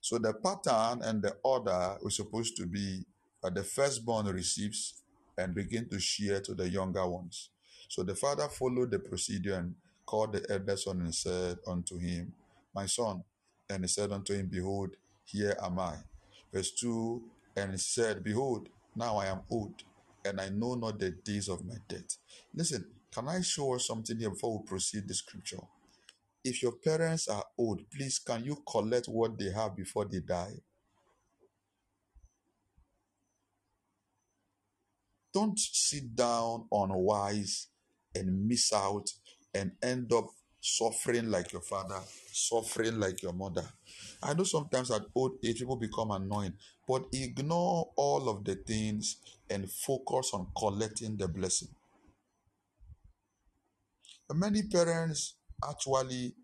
So the pattern and the order was supposed to be that the firstborn receives and begin to share to the younger ones. So the father followed the procedure and called the eldest son and said unto him, My son. And he said unto him, Behold, here am I. Verse 2 And he said, Behold, now I am old, and I know not the days of my death. Listen, can I show us something here before we proceed the scripture? If your parents are old, please can you collect what they have before they die? Don't sit down unwise and miss out and end up suffering like your father, suffering like your mother. I know sometimes at old age people become annoying, but ignore all of the things and focus on collecting the blessing. Many parents actually,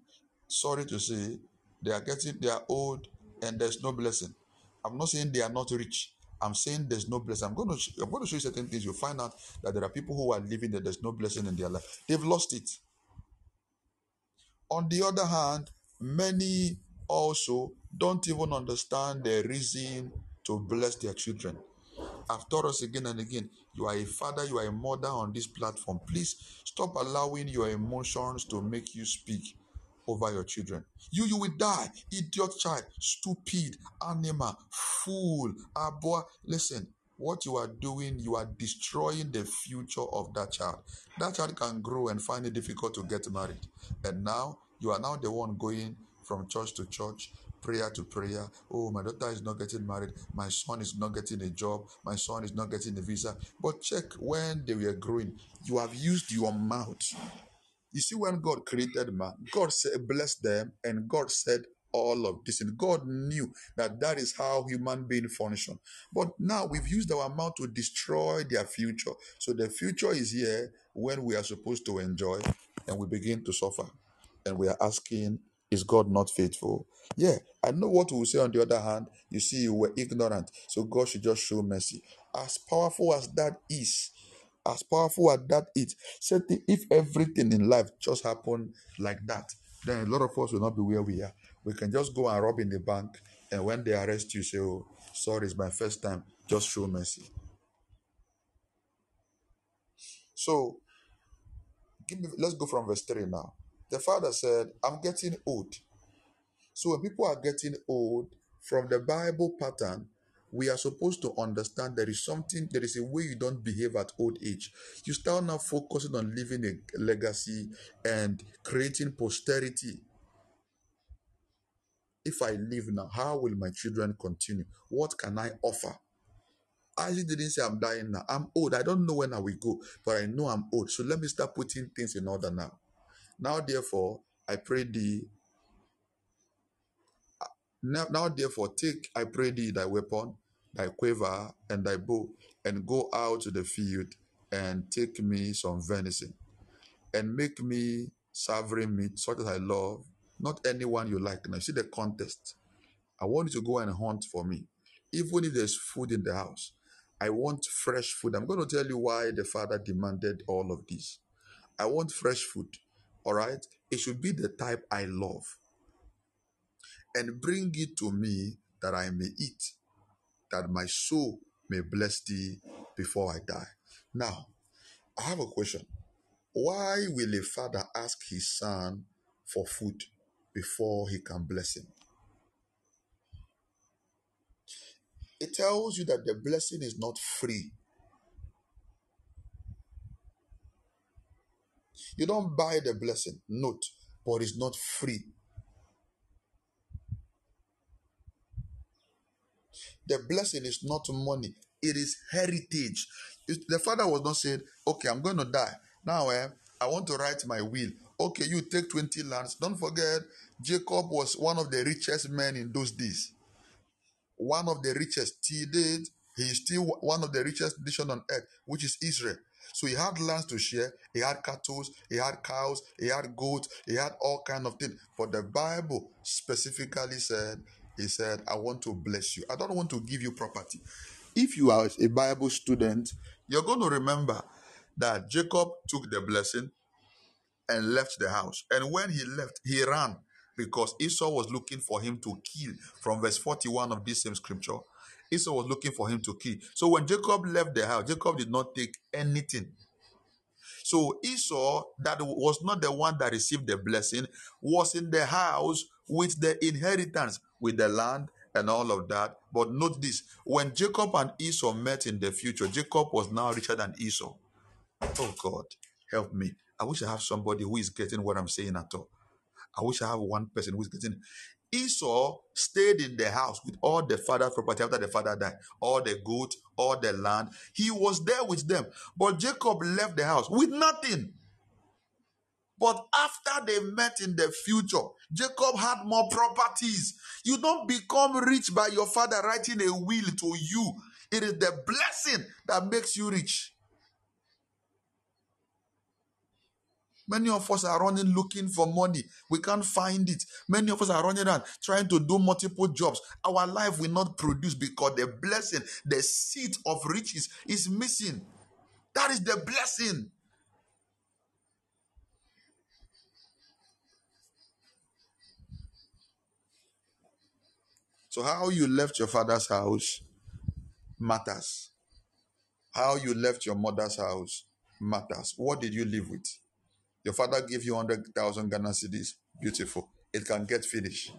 sorry to say, they are getting they are old and there's no blessing. I'm not saying they are not rich. I'm saying there's no blessing. I'm going to I'm going to show you certain things. You'll find out that there are people who are living that there's no blessing in their life. They've lost it. On the other hand, many also don't even understand the reason to bless their children. I've taught us again and again. You are a father, you are a mother on this platform. Please stop allowing your emotions to make you speak over your children. You, you will die. Idiot child, stupid, animal, fool, boy. Listen, what you are doing, you are destroying the future of that child. That child can grow and find it difficult to get married. And now you are now the one going from church to church, prayer to prayer. Oh, my daughter is not getting married. My son is not getting a job. My son is not getting a visa. But check when they were growing, you have used your mouth you see, when God created man, God said, blessed them, and God said all of this. And God knew that that is how human being function. But now we've used our mouth to destroy their future. So the future is here when we are supposed to enjoy, and we begin to suffer. And we are asking, is God not faithful? Yeah, I know what we will say on the other hand. You see, you were ignorant, so God should just show mercy. As powerful as that is, as powerful as that is, certain if everything in life just happened like that, then a lot of us will not be where we are. We can just go and rob in the bank, and when they arrest you, say, "Oh, sorry, it's my first time." Just show mercy. So, give me. Let's go from verse three now. The father said, "I'm getting old." So when people are getting old, from the Bible pattern, we are supposed to understand there is something, there is a way you don't behave at old age. You start now focusing on leaving a legacy and creating posterity. If I live now, how will my children continue? What can I offer? Isaac didn't say I'm dying now. I'm old. I don't know when I will go, but I know I'm old. So let me start putting things in order now. Now, therefore, I pray thee. Now, now, therefore, take, I pray thee, thy weapon, thy quiver, and thy bow, and go out to the field and take me some venison, and make me savory meat, such as I love, not anyone you like. Now, see the contest. I want you to go and hunt for me. Even if there's food in the house, I want fresh food. I'm going to tell you why the father demanded all of this. I want fresh food. All right? It should be the type I love. And bring it to me that I may eat, that my soul may bless thee before I die. Now, I have a question. Why will a father ask his son for food before he can bless him? It tells you that the blessing is not free. You don't buy the blessing, note, but it's not free. The blessing is not money, it is heritage. It- the father was not saying, Okay, I'm going to die. Now eh, I want to write my will. Okay, you take 20 lands. Don't forget, Jacob was one of the richest men in those days. One of the richest. He date, he is still one of the richest nation on earth, which is Israel. So he had lands to share, he had cattle, he had cows, he had goats, he had all kind of things. But the Bible specifically said, he said, I want to bless you. I don't want to give you property. If you are a Bible student, you're going to remember that Jacob took the blessing and left the house. And when he left, he ran because Esau was looking for him to kill from verse 41 of this same scripture. Esau was looking for him to kill. So when Jacob left the house, Jacob did not take anything. So Esau, that was not the one that received the blessing, was in the house with the inheritance, with the land and all of that. But note this when Jacob and Esau met in the future, Jacob was now richer than Esau. Oh God, help me. I wish I have somebody who is getting what I'm saying at all. I wish I have one person who is getting. Esau stayed in the house with all the father's property after the father died, all the goat, all the land. He was there with them. But Jacob left the house with nothing. But after they met in the future, Jacob had more properties. You don't become rich by your father writing a will to you. It is the blessing that makes you rich. Many of us are running looking for money. We can't find it. Many of us are running around trying to do multiple jobs. Our life will not produce because the blessing, the seed of riches is missing. That is the blessing. So, how you left your father's house matters. How you left your mother's house matters. What did you live with? Your father gave you 100,000 Ghana cedis. Beautiful. It can get finished.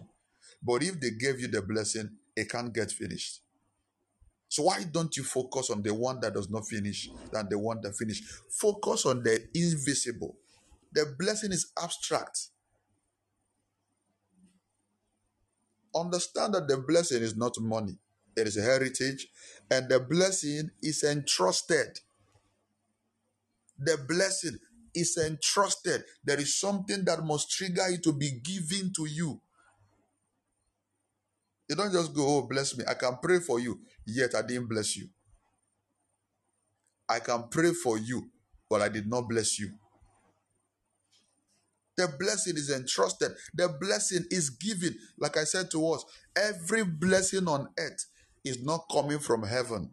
But if they gave you the blessing, it can't get finished. So why don't you focus on the one that does not finish than the one that finish? Focus on the invisible. The blessing is abstract. Understand that the blessing is not money. It is a heritage and the blessing is entrusted. The blessing is entrusted. There is something that must trigger it to be given to you. You don't just go, oh, bless me. I can pray for you, yet I didn't bless you. I can pray for you, but I did not bless you. The blessing is entrusted. The blessing is given. Like I said to us, every blessing on earth is not coming from heaven.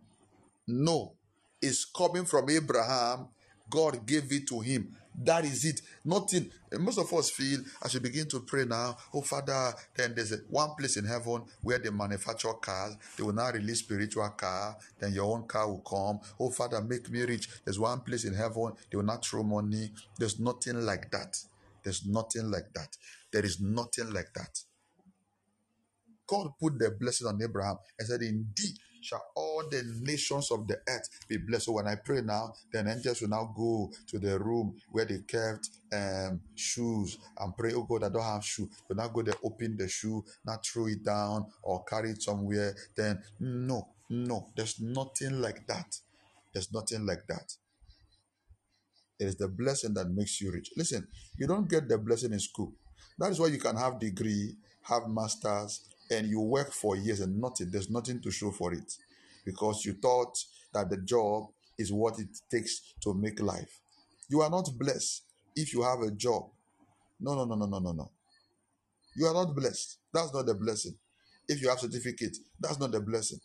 No, it's coming from Abraham God gave it to him. That is it. Nothing. Most of us feel as we begin to pray now, oh Father, then there's one place in heaven where they manufacture cars. They will now release spiritual car. Then your own car will come. Oh Father, make me rich. There's one place in heaven. They will not throw money. There's nothing like that. There's nothing like that. There is nothing like that. God put the blessing on Abraham and said, Indeed, shall all the nations of the earth be blessed. So when I pray now, then angels will now go to the room where they kept um, shoes and pray, Oh God, I don't have shoe. But now go there, open the shoe, not throw it down or carry it somewhere. Then no, no, there's nothing like that. There's nothing like that. It is the blessing that makes you rich. Listen, you don't get the blessing in school. That is why you can have degree, have masters, and you work for years and nothing, there's nothing to show for it because you thought that the job is what it takes to make life. You are not blessed if you have a job. No, no, no, no, no, no, no. You are not blessed. That's not the blessing. If you have certificate, that's not the blessing.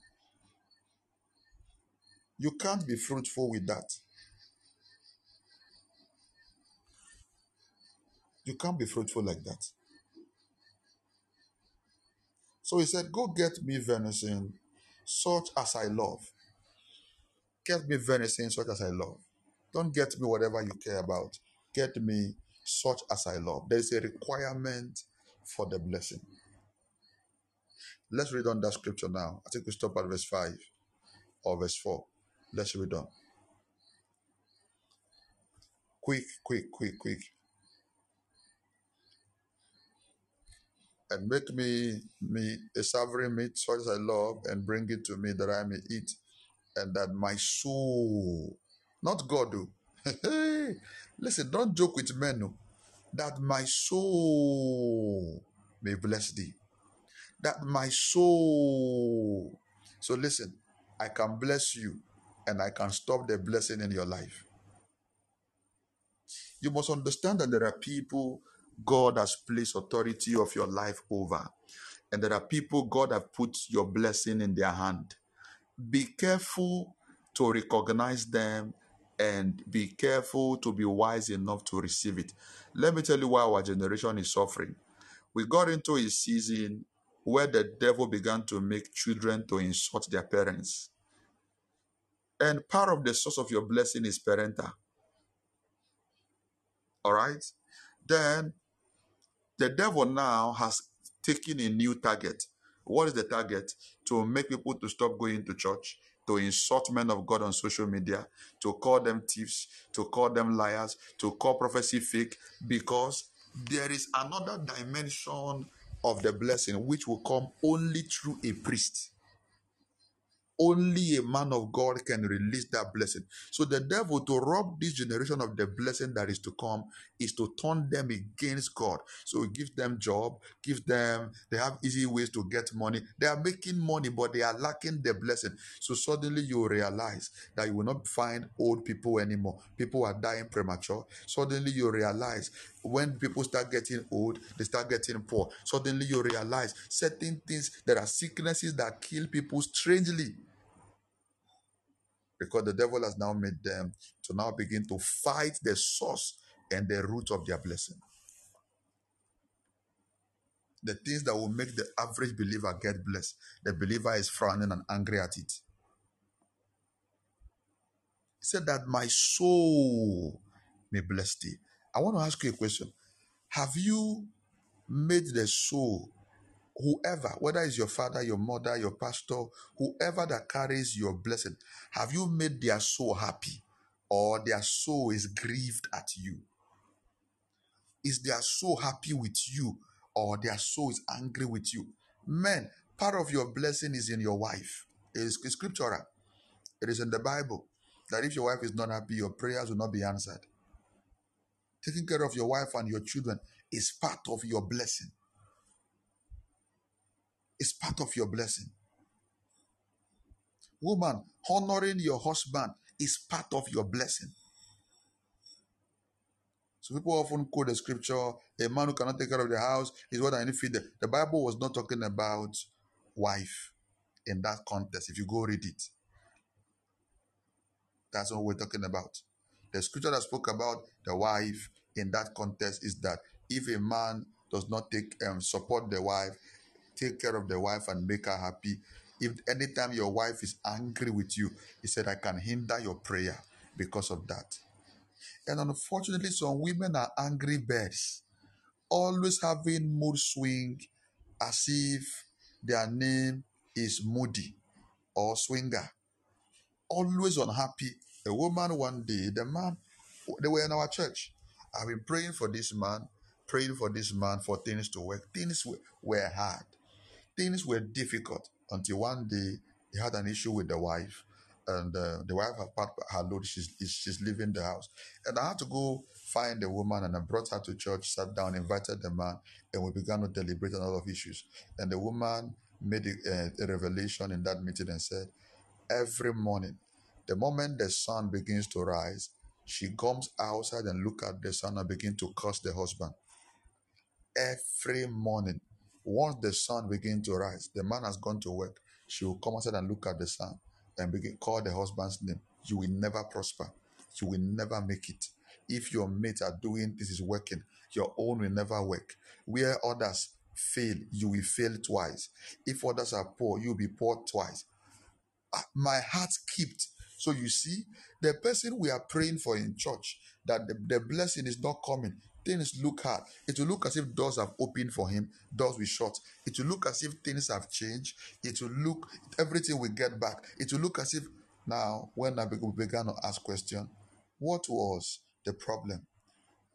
You can't be fruitful with that. You can't be fruitful like that. So he said, Go get me venison, such as I love. Get me venison, such as I love. Don't get me whatever you care about. Get me such as I love. There is a requirement for the blessing. Let's read on that scripture now. I think we stop at verse 5 or verse 4. Let's read on. Quick, quick, quick, quick. And make me me a savory meat such as I love, and bring it to me that I may eat, and that my soul, not God, do. Oh. Listen, don't joke with men, no. That my soul may bless thee. That my soul. So listen, I can bless you, and I can stop the blessing in your life. You must understand that there are people God has placed authority of your life over. And there are people God have put your blessing in their hand. Be careful to recognize them and be careful to be wise enough to receive it. Let me tell you why our generation is suffering. We got into a season where the devil began to make children to insult their parents. And part of the source of your blessing is parental. All right? Then the devil now has taken a new target. What is the target? To make people to stop going to church, to insult men of God on social media, to call them thieves, to call them liars, to call prophecy fake, because there is another dimension of the blessing which will come only through a priest. Only a man of God can release that blessing. So the devil to rob this generation of the blessing that is to come is to turn them against God. So give them job, give them they have easy ways to get money. They are making money, but they are lacking the blessing. So suddenly you realize that you will not find old people anymore. People are dying premature. Suddenly you realize when people start getting old, they start getting poor. Suddenly you realize certain things, there are sicknesses that kill people strangely because the devil has now made them to now begin to fight the source and the root of their blessing. The things that will make the average believer get blessed, the believer is frowning and angry at it. He said that my soul may bless thee. I want to ask you a question. Have you made the soul whoever, whether it's your father, your mother, your pastor, whoever that carries your blessing, have you made their soul happy or their soul is grieved at you? Is their soul happy with you or their soul is angry with you? Men, part of your blessing is in your wife. It is scriptural. It is in the Bible that if your wife is not happy, your prayers will not be answered. Taking care of your wife and your children is part of your blessing is part of your blessing. Woman, honoring your husband is part of your blessing. So people often quote the scripture, a man who cannot take care of the house is what I need feed. The Bible was not talking about wife in that context. If you go read it, that's what we're talking about. The scripture that spoke about the wife in that context is that if a man does not take um, support the wife, take care of the wife and make her happy. If anytime your wife is angry with you, he said, I can hinder your prayer because of that. And unfortunately, some women are angry birds, always having mood swing as if their name is Moody or Swinger. Always unhappy. A woman one day, the man, they were in our church. I've been praying for this man, praying for this man for things to work. Things were hard things were difficult until one day he had an issue with the wife, and uh, the wife had packed her load. She's she's leaving the house, and I had to go find the woman, and I brought her to church, sat down, invited the man, and we began to deliberate on a lot of issues. And the woman made a, a revelation in that meeting and said, every morning, the moment the sun begins to rise, she comes outside and look at the sun and begin to curse the husband. Every morning, once the sun begins to rise, the man has gone to work. She will come outside and look at the sun and begin call the husband's name. You will never prosper. You will never make it. If your mates are doing this is working, your own will never work. Where others fail, you will fail twice. If others are poor, you'll be poor twice. Ah, my heart kept. So you see, the person we are praying for in church, that the, the blessing is not coming things look hard. It will look as if doors have opened for him, doors will shut. It will look as if things have changed. It will look, everything will get back. It will look as if now, when I began to ask question, what was the problem?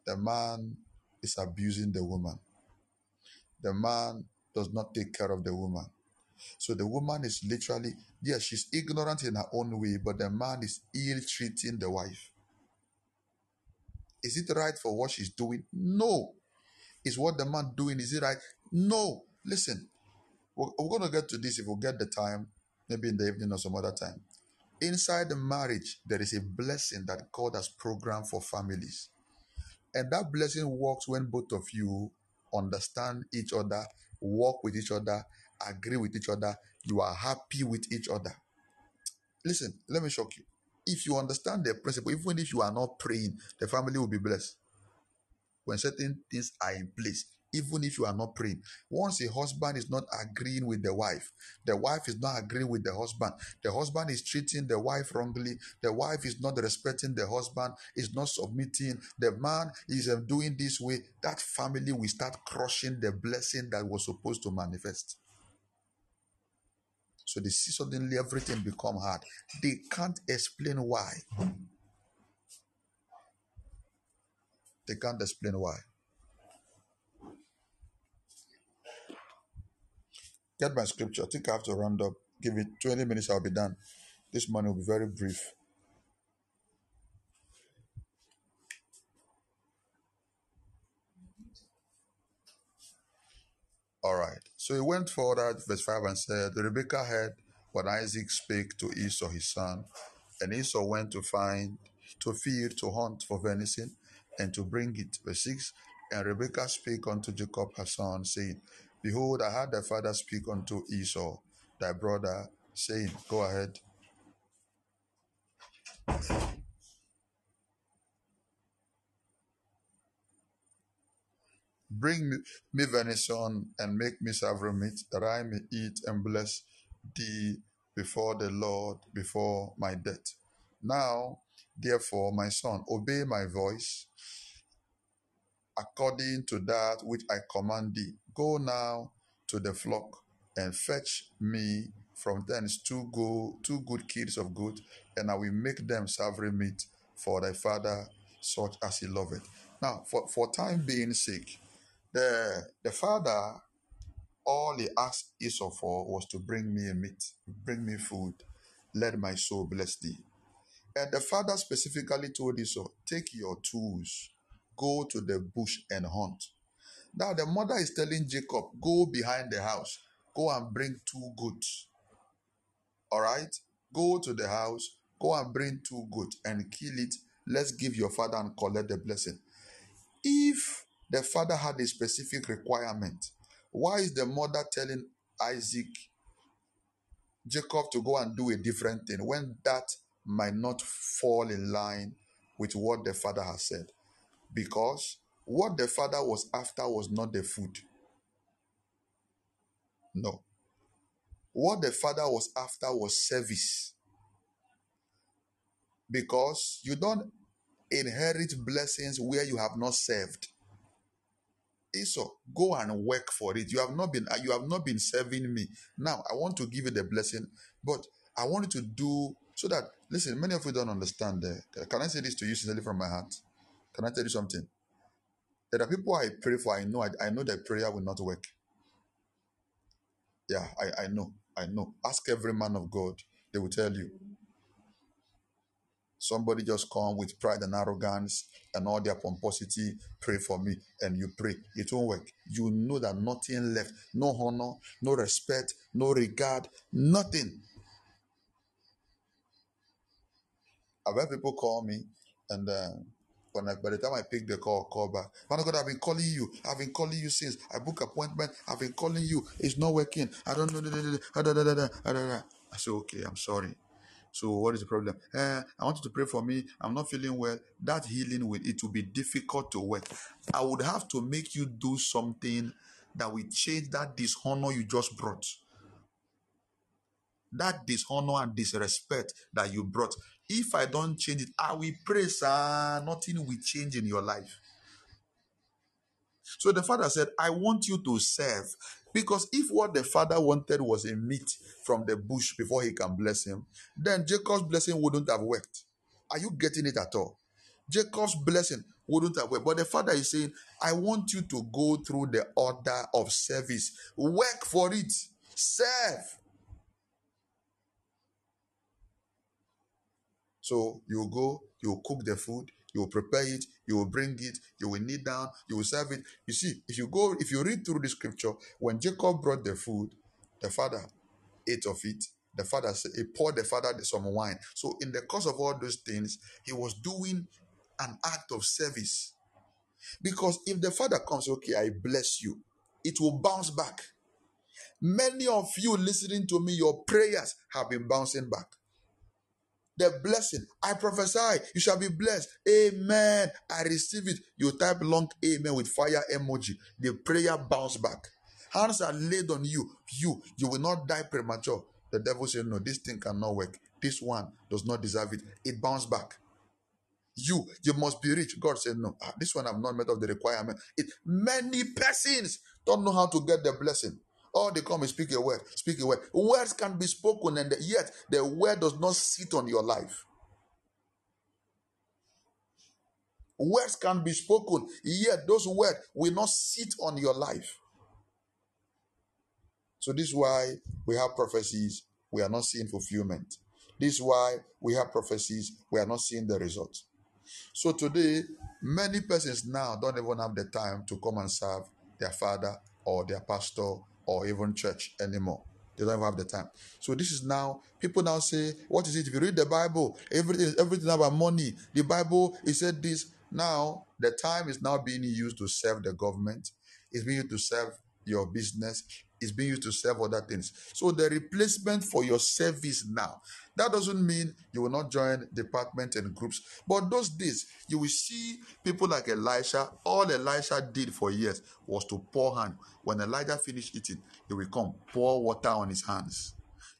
The man is abusing the woman. The man does not take care of the woman. So the woman is literally, yes, she's ignorant in her own way, but the man is ill treating the wife. Is it right for what she's doing? No. Is what the man doing, is it right? No. Listen, we're, we're going to get to this if we get the time, maybe in the evening or some other time. Inside the marriage, there is a blessing that God has programmed for families. And that blessing works when both of you understand each other, work with each other, agree with each other, you are happy with each other. Listen, let me shock you if you understand the principle, even if you are not praying, the family will be blessed. When certain things are in place, even if you are not praying. Once a husband is not agreeing with the wife, the wife is not agreeing with the husband, the husband is treating the wife wrongly, the wife is not respecting the husband, is not submitting, the man is um, doing this way, that family will start crushing the blessing that was supposed to manifest. So they see suddenly everything become hard. They can't explain why. They can't explain why. Get my scripture. I think I have to round up. Give it 20 minutes, I'll be done. This morning will be very brief. All right. So he went forward, verse 5, and said, Rebekah heard what Isaac spake to Esau his son, and Esau went to find, to feed, to hunt for venison, and to bring it. Verse 6, and Rebekah spake unto Jacob her son, saying, Behold, I heard thy father speak unto Esau, thy brother, saying, Go ahead. Bring me, me venison and make me savory meat, that I may eat and bless thee before the Lord, before my death. Now, therefore, my son, obey my voice according to that which I command thee. Go now to the flock and fetch me from thence two go two good kids of good, and I will make them savory meat for thy father, such as he loveth. Now, for, for time being sake, the the father all he asked Esau for was to bring me a meat, bring me food, let my soul bless thee. And the father specifically told Esau, Take your tools, go to the bush and hunt. Now the mother is telling Jacob, Go behind the house, go and bring two goats. All right? Go to the house, go and bring two goats and kill it. Let's give your father and collect the blessing. If the father had a specific requirement, why is the mother telling Isaac, Jacob to go and do a different thing when that might not fall in line with what the father has said? Because what the father was after was not the food. No. What the father was after was service. Because you don't inherit blessings where you have not served. Esau, go and work for it. You have not been you have not been serving me. Now I want to give you the blessing, but I want you to do so that listen. Many of you don't understand. Uh, can I say this to you sincerely from my heart? Can I tell you something? There are people I pray for. I know. I, I know that prayer will not work. Yeah, I, I know. I know. Ask every man of God. They will tell you. Somebody just come with pride and arrogance and all their pomposity, pray for me, and you pray. It won't work. You know that nothing left, no honor, no respect, no regard, nothing. I've had people call me, and uh, when I, by the time I pick the call, call back. Man of God, I've been calling you. I've been calling you since I book appointment. I've been calling you. It's not working. I don't know. I say, okay, I'm sorry. So what is the problem? Uh, I want you to pray for me. I'm not feeling well. That healing will it will be difficult to work. I would have to make you do something that will change that dishonor you just brought. That dishonor and disrespect that you brought. If I don't change it, I will pray, sir. Nothing will change in your life. So the father said, I want you to serve. Because if what the father wanted was a meat from the bush before he can bless him, then Jacob's blessing wouldn't have worked. Are you getting it at all? Jacob's blessing wouldn't have worked. But the father is saying, I want you to go through the order of service. Work for it. Serve. So you go, you cook the food, you prepare it, you will bring it, you will kneel down, you will serve it. You see, if you go, if you read through the scripture, when Jacob brought the food, the father ate of it. The father said, he poured the father some wine. So, in the course of all those things, he was doing an act of service. Because if the father comes, okay, I bless you, it will bounce back. Many of you listening to me, your prayers have been bouncing back. The blessing. I prophesy, you shall be blessed. Amen. I receive it. You type long amen with fire emoji. The prayer bounce back. Hands are laid on you. You, you will not die premature. The devil said, No, this thing cannot work. This one does not deserve it. It bounce back. You, you must be rich. God said, No, ah, this one I've not met of the requirement. It many persons don't know how to get the blessing. All they come is speak a word, speak a word. Words can be spoken, and yet the word does not sit on your life. Words can be spoken, yet those words will not sit on your life. So this is why we have prophecies, we are not seeing fulfillment. This is why we have prophecies, we are not seeing the results. So today, many persons now don't even have the time to come and serve their father or their pastor or even church anymore. They don't have the time. So this is now people now say, what is it? If you read the Bible, everything everything about money. The Bible it said this. Now the time is now being used to serve the government. It's being used to serve your business is being used to serve other things. So the replacement for your service now. That doesn't mean you will not join department and groups. But those days, you will see people like Elisha. All Elisha did for years was to pour hand. When Elijah finished eating, he will come, pour water on his hands.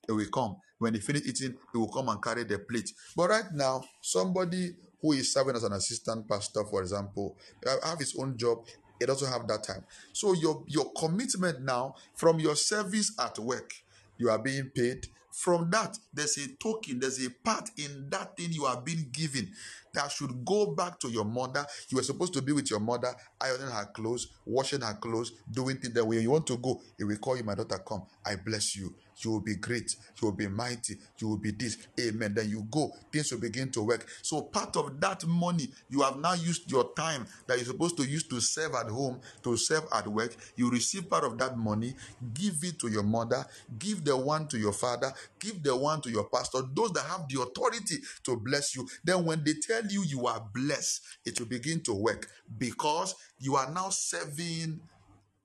He will come. When he finished eating, he will come and carry the plate. But right now, somebody who is serving as an assistant pastor, for example, have his own job, it doesn't have that time. So your your commitment now from your service at work, you are being paid. From that, there's a token, there's a part in that thing you are being given that should go back to your mother. You were supposed to be with your mother, ironing her clothes, washing her clothes, doing things that way you want to go. He will call you, my daughter, come. I bless you. You will be great. You will be mighty. You will be this. Amen. Then you go. Things will begin to work. So part of that money, you have now used your time that you're supposed to use to serve at home, to serve at work. You receive part of that money, give it to your mother, give the one to your father, give the one to your pastor, those that have the authority to bless you. Then when they tell you you are blessed, it will begin to work because you are now serving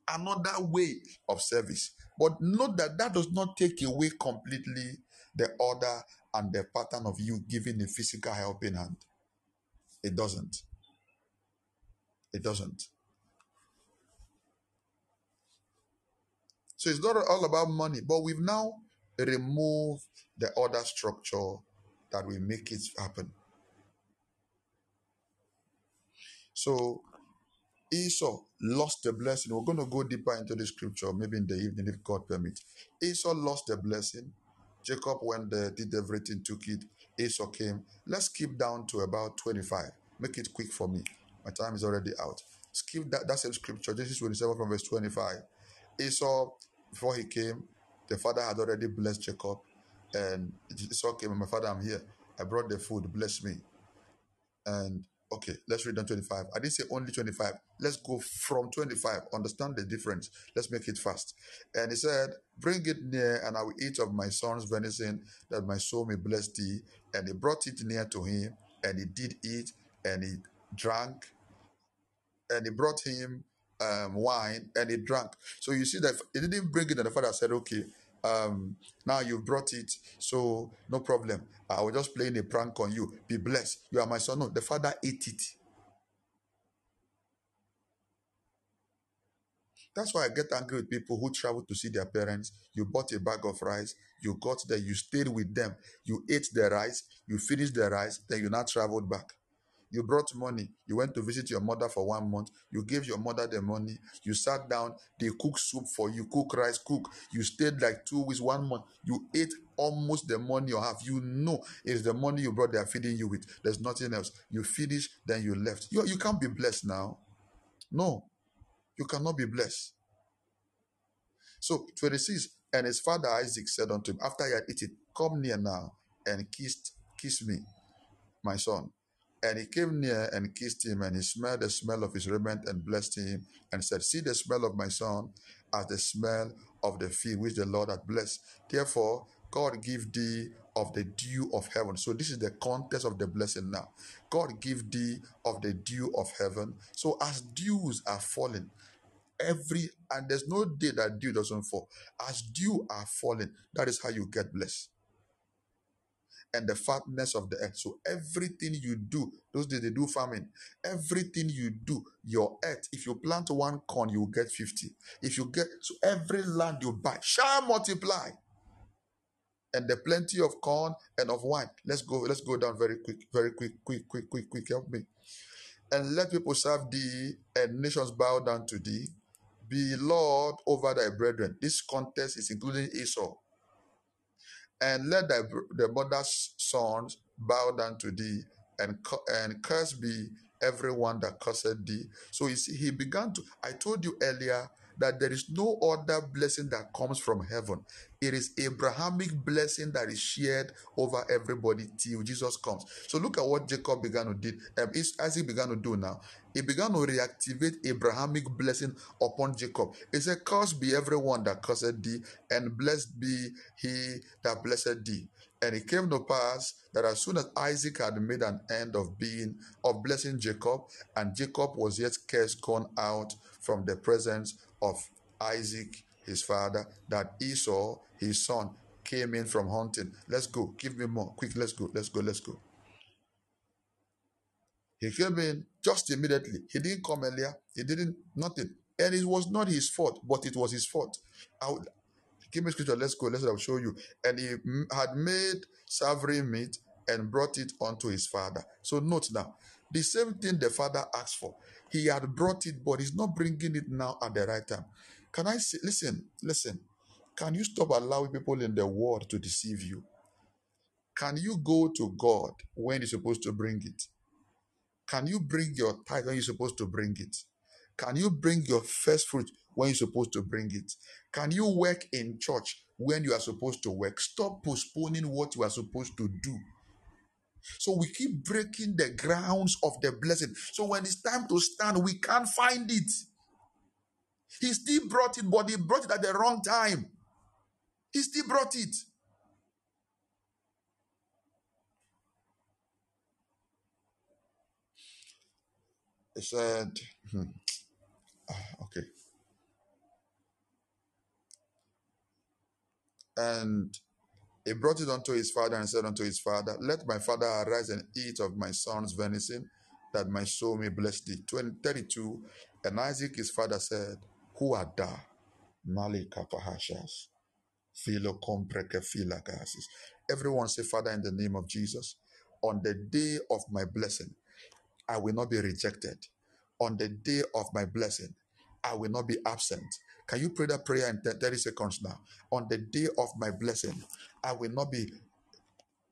another way of service. But note that that does not take away completely the order and the pattern of you giving a physical helping hand. It doesn't. It doesn't. So it's not all about money, but we've now removed the order structure that will make it happen. So Esau lost the blessing. We're going to go deeper into the scripture, maybe in the evening if God permits. Esau lost the blessing. Jacob went there, did everything, took it. Esau came. Let's skip down to about 25. Make it quick for me. My time is already out. Skip that, that same scripture, Genesis 27 from verse 25. Esau, before he came, the father had already blessed Jacob. And Esau came, my father, I'm here. I brought the food, bless me. And Okay, let's read on 25. I didn't say only 25. Let's go from 25. Understand the difference. Let's make it fast. And he said, Bring it near, and I will eat of my son's venison, that my soul may bless thee. And he brought it near to him, and he did eat, and he drank, and he brought him um, wine, and he drank. So you see that he didn't bring it, and the father said, Okay, um, now you've brought it, so no problem. I was just playing a prank on you. Be blessed. You are my son. No, the father ate it. That's why I get angry with people who travel to see their parents. You bought a bag of rice, you got there, you stayed with them, you ate the rice, you finished the rice, then you now traveled back. You brought money. You went to visit your mother for one month. You gave your mother the money. You sat down. They cook soup for you, cook rice, cook. You stayed like two weeks, one month. You ate almost the money you have. You know it's the money you brought. They are feeding you with. There's nothing else. You finish, then you left. You, you can't be blessed now. No, you cannot be blessed. So 26, and his father Isaac said unto him, after he had eaten, Come near now and kissed, kiss me, my son. And he came near and kissed him, and he smelled the smell of his raiment and blessed him, and said, See the smell of my son as the smell of the field which the Lord hath blessed. Therefore, God give thee of the dew of heaven. So this is the context of the blessing now. God give thee of the dew of heaven. So as dews are falling, every and there's no day that dew doesn't fall. As dew are falling, that is how you get blessed. And the fatness of the earth. So everything you do, those days they do farming, everything you do, your earth, if you plant one corn, you will get 50. If you get, so every land you buy shall multiply. And the plenty of corn and of wine. Let's go, let's go down very quick, very quick, quick, quick, quick, quick. Help me. And let people serve thee, and nations bow down to thee. Be Lord over thy brethren. This contest is including Esau and let thy the mother's sons bow down to thee, and and curse be everyone that cursed thee. So he, began to. I told you earlier that there is no other blessing that comes from heaven. It is Abrahamic blessing that is shared over everybody till Jesus comes. So look at what Jacob began to do. Um, Isaac began to do now. He began to reactivate Abrahamic blessing upon Jacob. He said, "Curse be everyone that cursed thee, and blessed be he that blessed thee. And it came to pass that as soon as Isaac had made an end of being of blessing Jacob, and Jacob was yet scarce gone out from the presence of Isaac, his father, that Esau, his son, came in from hunting. Let's go. Give me more. Quick, let's go. Let's go. Let's go. He came in just immediately. He didn't come earlier. He didn't, nothing. And it was not his fault, but it was his fault. I give me scripture. Let's go. Let's I'll show you. And he had made savory meat and brought it unto his father. So note now, the same thing the father asked for. He had brought it, but he's not bringing it now at the right time. Can I say, listen, listen, can you stop allowing people in the world to deceive you? Can you go to God when you're supposed to bring it? Can you bring your tithe when you're supposed to bring it? Can you bring your first fruit when you're supposed to bring it? Can you work in church when you are supposed to work? Stop postponing what you are supposed to do so we keep breaking the grounds of the blessing. So when it's time to stand, we can't find it. He still brought it, but he brought it at the wrong time. He still brought it. He said, hmm. ah, okay. And he brought it unto his father and said unto his father, Let my father arise and eat of my son's venison, that my soul may bless thee. 32. And Isaac his father said, Who art thou? Malika Pahashas. Philo filagasis. Everyone say, Father, in the name of Jesus, on the day of my blessing, I will not be rejected. On the day of my blessing, I will not be absent. Can you pray that prayer in 30 seconds now? On the day of my blessing, I will not be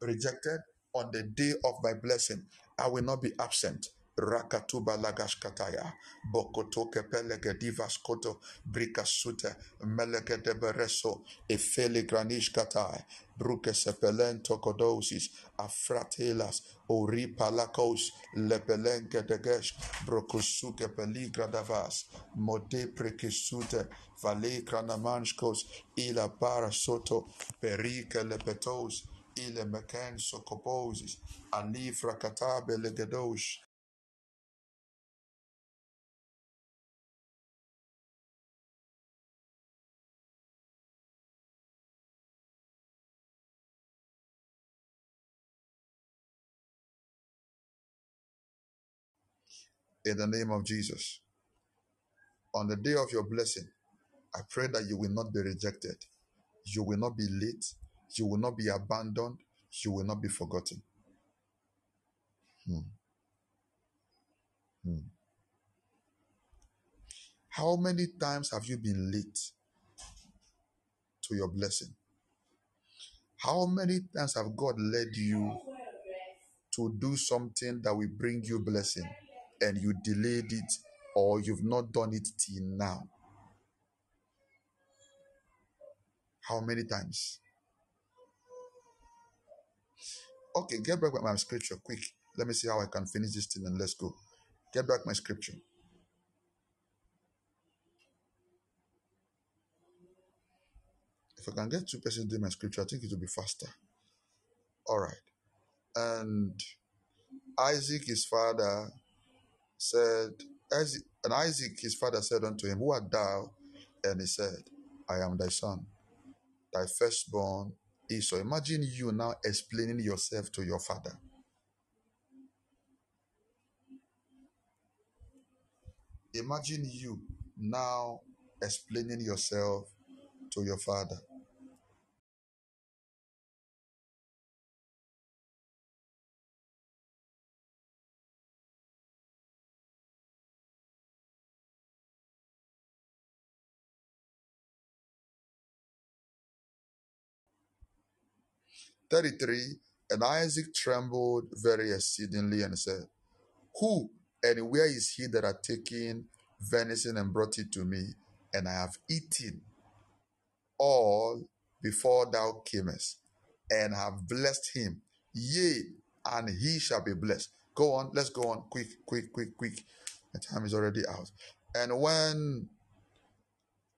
rejected. On the day of my blessing, I will not be absent. rakatuba lagashkataya. Bokotoke pelegedivas koto. Brikasute melegedebereso efele granishkatai brukesepelento kodosis. Afratelas. Oripalakos lepelenke degesh. Brokosuke peligradavas mode prekisute valekranamanskos ila parasoto perike lepetos. Ile meken sokoposes alifrakatabe legedosh. In the name of Jesus. On the day of your blessing, I pray that you will not be rejected. You will not be late. You will not be abandoned. You will not be forgotten. Hmm. Hmm. How many times have you been late to your blessing? How many times have God led you to do something that will bring you blessing? And you delayed it or you've not done it till now? How many times? Okay, get back with my scripture quick. Let me see how I can finish this thing and let's go. Get back my scripture. If I can get two persons doing my scripture, I think it will be faster. All right. And Isaac, his father, said, and Isaac his father said unto him, Who art thou? And he said, I am thy son, thy firstborn Esau. Imagine you now explaining yourself to your father. Imagine you now explaining yourself to your father. Thirty-three. And Isaac trembled very exceedingly and said, Who and where is he that hath taken venison and brought it to me? And I have eaten all before thou camest, and have blessed him. Yea, and he shall be blessed. Go on, let's go on. Quick, quick, quick, quick. The time is already out. And when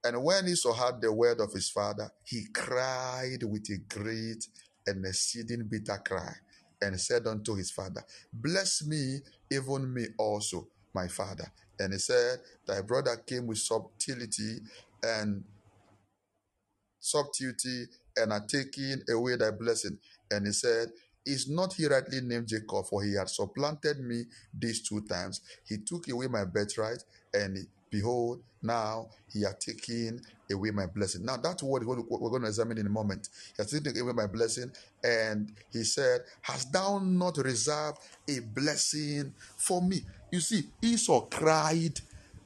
and when Esau heard the word of his father, he cried with a great and exceeding bitter cry, and said unto his father, Bless me, even me also, my father. And he said, Thy brother came with subtlety and subtlety and are taking away thy blessing. And he said, Is not he rightly named Jacob? For he had supplanted me these two times. He took away my birthright, and behold, now he had taken away my blessing. Now, that's what we're going to examine in a moment. He has taken away my blessing, and he said, Hast thou not reserved a blessing for me? You see, Esau cried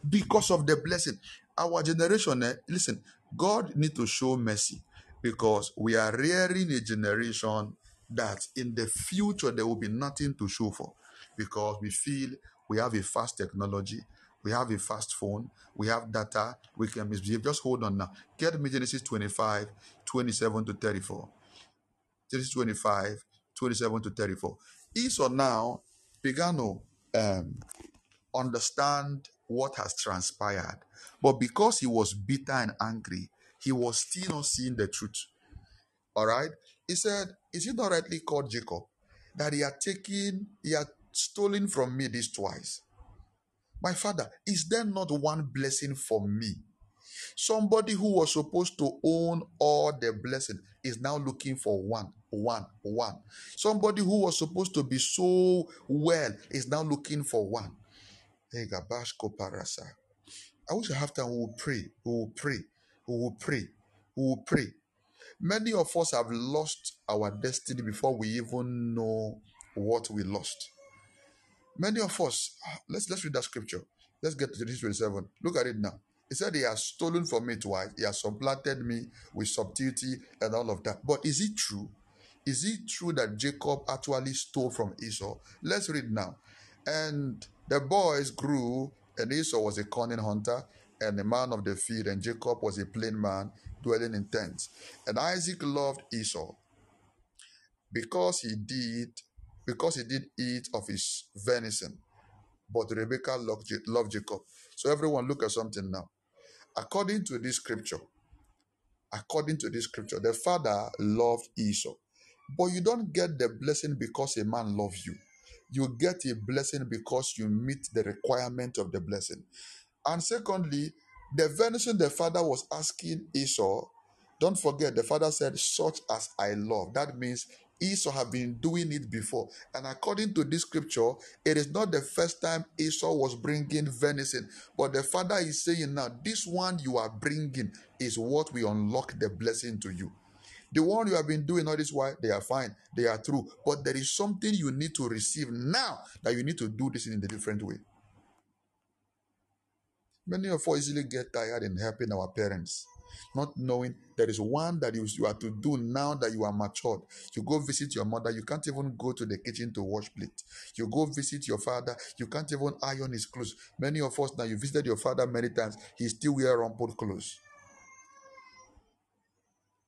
because of the blessing. Our generation, eh, listen, God need to show mercy because we are rearing a generation that in the future there will be nothing to show for because we feel we have a fast technology, we have a fast phone, we have data, we can misbehave. Just hold on now. Get me Genesis 25, 27 to 34. Genesis 25, 27 to 34. Esau now began to um, understand what has transpired. But because he was bitter and angry, he was still not seeing the truth. All right? He said, Is it not rightly called Jacob that he had taken, he had stolen from me this twice? My father, is there not one blessing for me? Somebody who was supposed to own all the blessing is now looking for one, one, one. Somebody who was supposed to be so well is now looking for one. I wish I have time. We will pray. We will pray. We will pray. We will pray. Many of us have lost our destiny before we even know what we lost. Many of us, ah, let's let's read that scripture. Let's get to Genesis 27. Look at it now. He said he has stolen from me twice. He has supplanted me with subtlety and all of that. But is it true? Is it true that Jacob actually stole from Esau? Let's read now. And the boys grew, and Esau was a cunning hunter and a man of the field, and Jacob was a plain man dwelling in tents. And Isaac loved Esau because he did because he did eat of his venison. But Rebekah loved, loved Jacob. So everyone look at something now. According to this scripture, according to this scripture, the father loved Esau. But you don't get the blessing because a man loves you. You get a blessing because you meet the requirement of the blessing. And secondly, the venison the father was asking Esau, don't forget, the father said, such as I love. That means Esau have been doing it before. And according to this scripture, it is not the first time Esau was bringing venison. But the father is saying now, this one you are bringing is what will unlock the blessing to you. The one you have been doing all this while, they are fine, they are true. But there is something you need to receive now that you need to do this in a different way. Many of us easily get tired in helping our parents, not knowing there is one that you, you are to do now that you are matured. You go visit your mother, you can't even go to the kitchen to wash plate. You go visit your father, you can't even iron his clothes. Many of us now, you visited your father many times, he still wear rumpled clothes.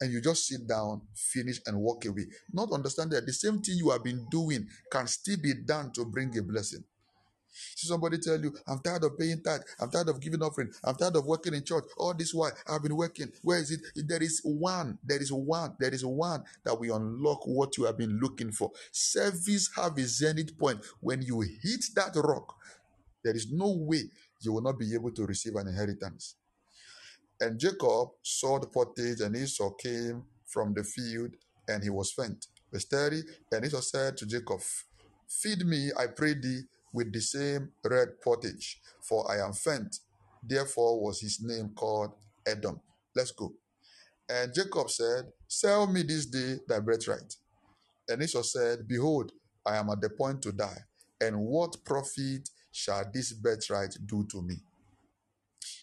And you just sit down, finish, and walk away. Not understand that the same thing you have been doing can still be done to bring a blessing. See somebody tell you, I'm tired of paying tithe. I'm tired of giving offering. I'm tired of working in church. All this while I've been working. Where is it? There is one. There is one. There is one that will unlock what you have been looking for. Service have a zenith point. When you hit that rock, there is no way you will not be able to receive an inheritance. And Jacob saw the pottage, and Esau came from the field and he was faint. Verse 30, and Esau said to Jacob, Feed me, I pray thee, with the same red pottage, for I am faint. Therefore was his name called Edom. Let's go. And Jacob said, Sell me this day thy birthright. And Esau said, Behold, I am at the point to die, and what profit shall this birthright do to me?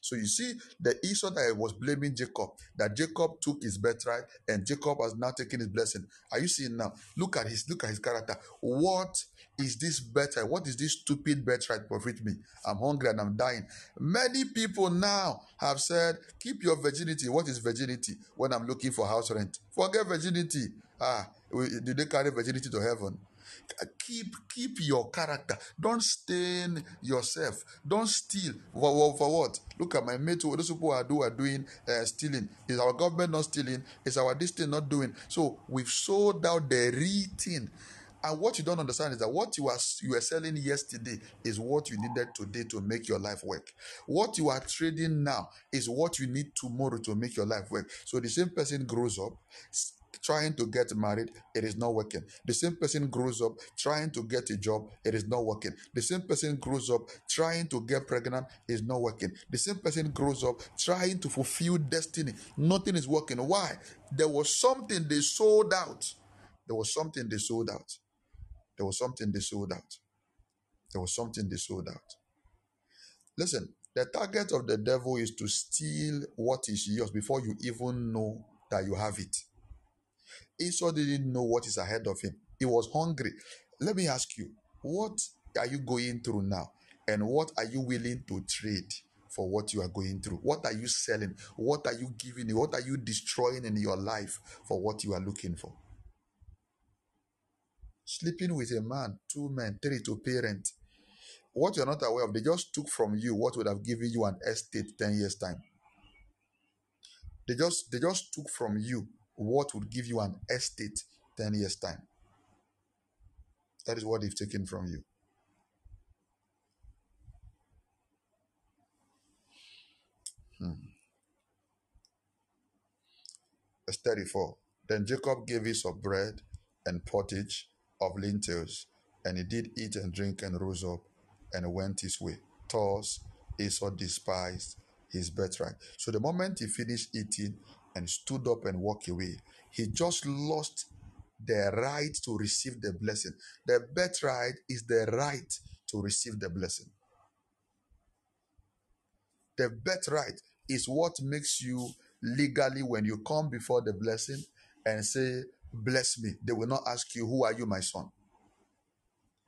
So you see, the Esau that was blaming Jacob, that Jacob took his birthright and Jacob has now taken his blessing. Are you seeing now? Look at his look at his character. What is this birthright? What is this stupid birthright profit me? I'm hungry and I'm dying. Many people now have said, keep your virginity. What is virginity? When I'm looking for house rent. Forget virginity. Ah, did they carry virginity to heaven? Keep keep your character. Don't stain yourself. Don't steal. For, for, for what? Look at my mate those people are, do, are doing uh, stealing. Is our government not stealing? Is our district not doing? So we've sold out the real and what you don't understand is that what you are you were selling yesterday is what you needed today to make your life work. What you are trading now is what you need tomorrow to make your life work. So the same person grows up, trying to get married, it is not working. The same person grows up trying to get a job, it is not working. The same person grows up trying to get pregnant, is not working. The same person grows up trying to fulfill destiny, nothing is working. Why? There was something they sold out. There was something they sold out. There was something they sold out. There was something they sold out. Listen, the target of the devil is to steal what is yours before you even know that you have it. Esau didn't know what is ahead of him. He was hungry. Let me ask you, what are you going through now? And what are you willing to trade for what you are going through? What are you selling? What are you giving? What are you destroying in your life for what you are looking for? Sleeping with a man, two men, three to parent. What you're not aware of, they just took from you what would have given you an estate 10 years' time. They just they just took from you what would give you an estate 10 years' time. That is what they've taken from you. Hmm. Verse 34. Then Jacob gave his of bread and pottage of lentils, and he did eat and drink and rose up and went his way. Thus Esau despised his birthright. So the moment he finished eating and stood up and walked away. He just lost the right to receive the blessing. The birthright is the right to receive the blessing. The birthright is what makes you legally when you come before the blessing and say, Bless me. They will not ask you, Who are you, my son?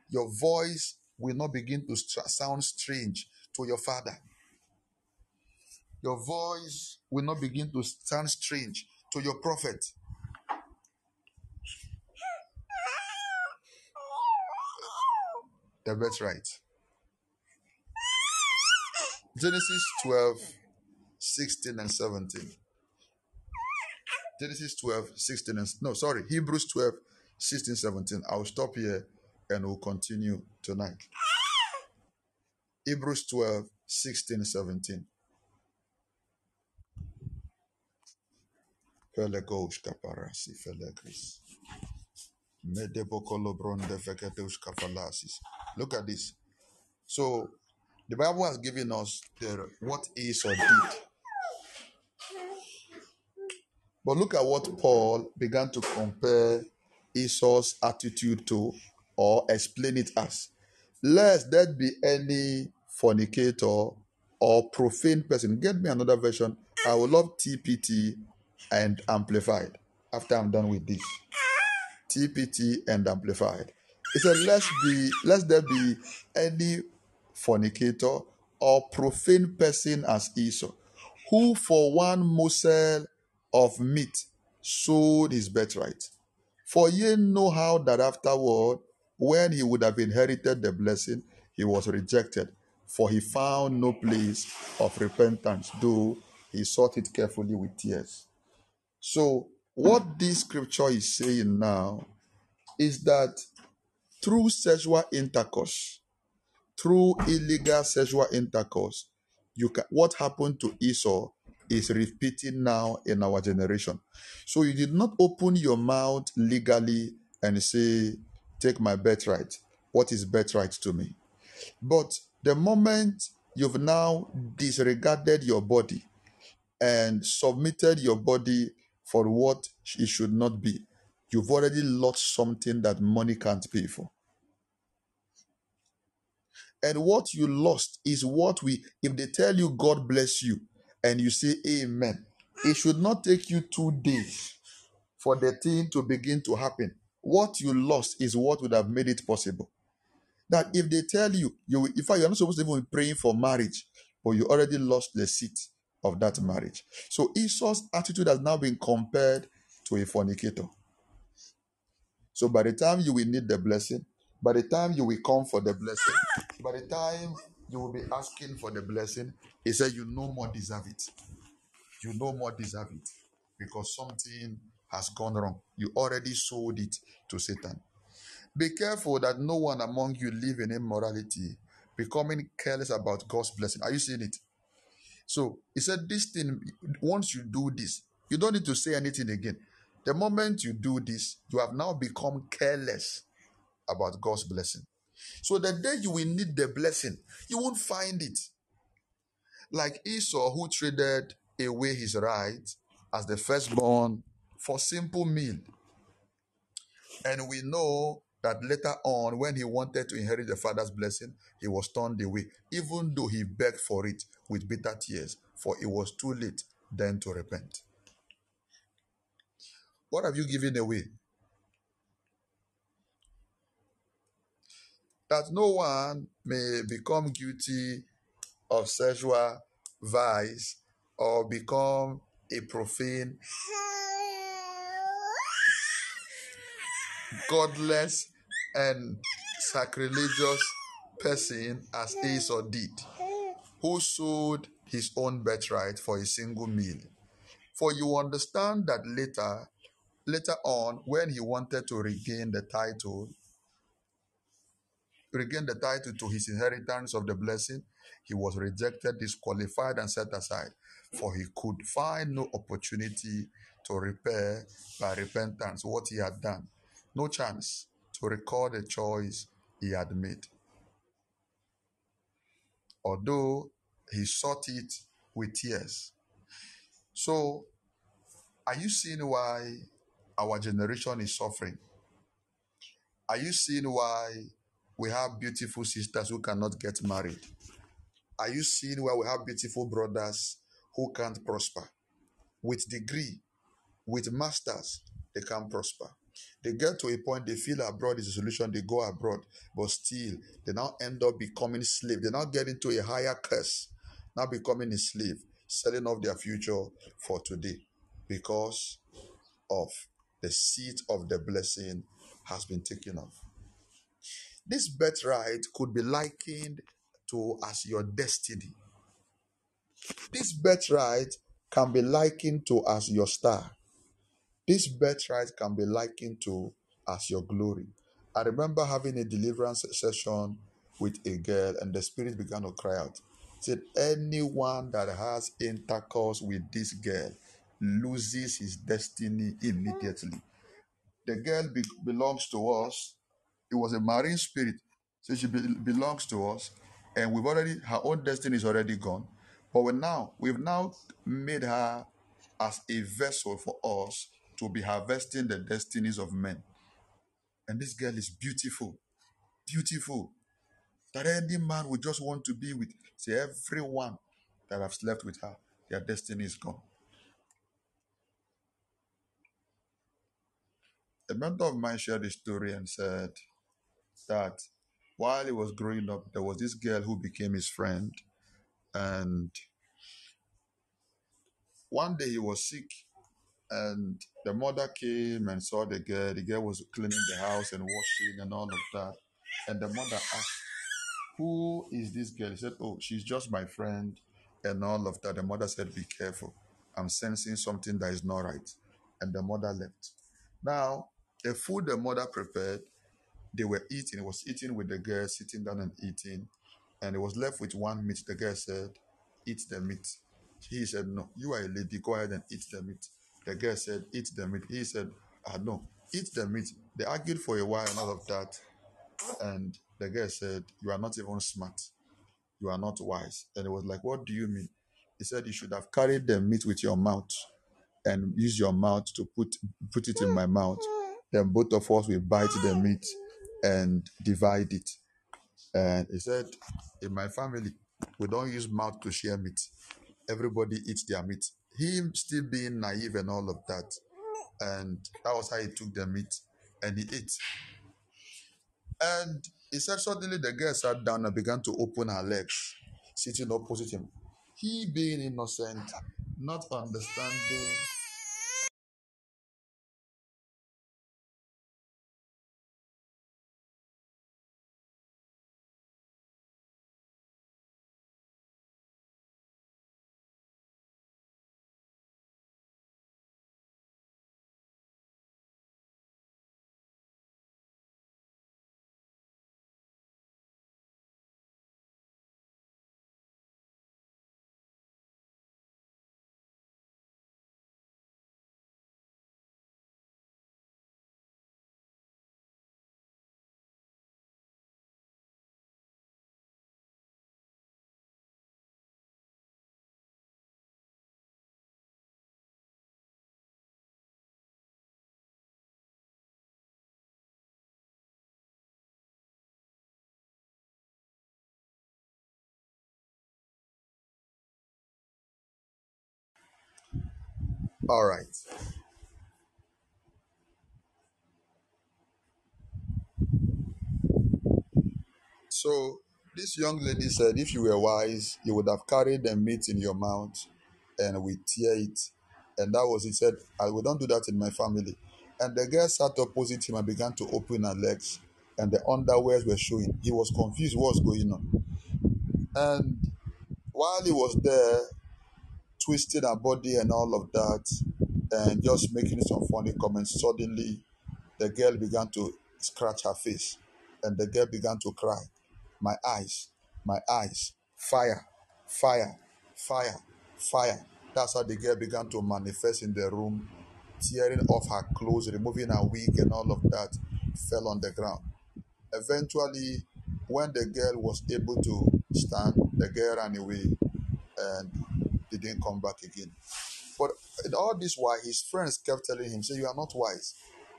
Your voice will not begin to sound strange to your father your voice will not begin to sound strange to your prophet. The right. Genesis 12, 16 and 17. Genesis 12, 16 and no, sorry, Hebrews 12, 16, 17. I'll stop here and we'll continue tonight. Hebrews 12, 16, 17. Felegos kaparasi felegris. Look at this. So the Bible has given us the, what Esau did. But look at what Paul began to compare Esau's attitude to or explain it as. Lest there be any fornicator or profane person. Get me another version. I would love TPT and amplified after I'm done with this. TPT and amplified. He said, Let's be, let there be any fornicator or profane person as Esau, who for one morsel of meat sold his birthright. For ye know how that afterward, when he would have inherited the blessing, he was rejected, for he found no place of repentance, though he sought it carefully with tears. So, what this scripture is saying now is that through sexual intercourse, through illegal sexual intercourse, you can what happened to Esau is repeating now in our generation. So you did not open your mouth legally and say, Take my birthright. What is birthright to me? But the moment you've now disregarded your body and submitted your body for what it should not be, you've already lost something that money can't pay for. And what you lost is what we, if they tell you God bless you and you say amen, it should not take you two days for the thing to begin to happen. What you lost is what would have made it possible. That if they tell you, you in fact, you're not supposed to even be praying for marriage, but you already lost the seat of that marriage. So Esau's attitude has now been compared to a fornicator. So by the time you will need the blessing, by the time you will come for the blessing, by the time you will be asking for the blessing, he said, You no more deserve it. You no more deserve it because something has gone wrong. You already sold it to Satan. Be careful that no one among you live in immorality, becoming careless about God's blessing. Are you seeing it? So he said, This thing, once you do this, you don't need to say anything again. The moment you do this, you have now become careless about God's blessing. So the day you will need the blessing, you won't find it. Like Esau, who traded away his right as the firstborn for simple meal. And we know that later on, when he wanted to inherit the father's blessing, he was turned away, even though he begged for it with bitter tears, for it was too late then to repent. What have you given away? That no one may become guilty of sexual vice or become a profane, godless, and sacrilegious person as Esau did, who sold his own birthright for a single meal. For you understand that later, later on, when he wanted to regain the title, regain the title to his inheritance of the blessing, he was rejected, disqualified, and set aside. For he could find no opportunity to repair by repentance what he had done. No chance to recall the choice he had made. Although he sought it with tears. So, are you seeing why our generation is suffering? Are you seeing why we have beautiful sisters who cannot get married? Are you seeing why we have beautiful brothers who can't prosper? With degree, with masters, they can't prosper. They get to a point they feel abroad is a solution, they go abroad, but still they now end up becoming slave. They now get into a higher curse, now becoming a slave, selling off their future for today because of the seat of the blessing has been taken off. This birthright could be likened to as your destiny. This birthright can be likened to as your star. This birthright can be likened to as your glory. I remember having a deliverance session with a girl, and the spirit began to cry out. Said, Anyone that has intercourse with this girl loses his destiny immediately. The girl be- belongs to us. It was a marine spirit. So she be- belongs to us, and we've already her own destiny is already gone. But we now we've now made her as a vessel for us to be harvesting the destinies of men. And this girl is beautiful, beautiful. That any man would just want to be with. See, everyone that have slept with her, their destiny is gone. A mentor of mine shared a story and said that while he was growing up, there was this girl who became his friend. And one day he was sick, and the mother came and saw the girl. The girl was cleaning the house and washing and all of that. And the mother asked, Who is this girl? He said, Oh, she's just my friend and all of that. The mother said, Be careful. I'm sensing something that is not right. And the mother left. Now, the food the mother prepared, they were eating. It was eating with the girl, sitting down and eating. And it was left with one meat. The girl said, Eat the meat. He said, No, you are a lady, go ahead and eat the meat. The girl said, Eat the meat. He said, Ah, no, eat the meat. They argued for a while and all of that. And the girl said, You are not even smart. You are not wise. And it was like, What do you mean? He said, You should have carried the meat with your mouth and use your mouth to put put it in my mouth. Then both of us will bite the meat and divide it. And he said, In my family, we don't use mouth to share meat. Everybody eats their meat. Him still being naive and all of that. And that was how he took the meat and he ate. And he said, Suddenly the girl sat down and began to open her legs, sitting opposite him. He being innocent, not understanding. All right. So this young lady said, if you were wise, you would have carried the meat in your mouth and we tear it. And that was, he said, I we don't do that in my family. And the girl sat opposite him and began to open her legs, and the underwears were showing. He was confused what was going on. And while he was there, twisting her body and all of that, and just making some funny comments, suddenly the girl began to scratch her face, and the girl began to cry. My eyes, my eyes, fire, fire, fire, fire. That's how the girl began to manifest in the room, tearing off her clothes, removing her wig, and all of that fell on the ground. Eventually, when the girl was able to stand, the girl ran away and didn't come back again. But in all this while, his friends kept telling him, say, you are not wise.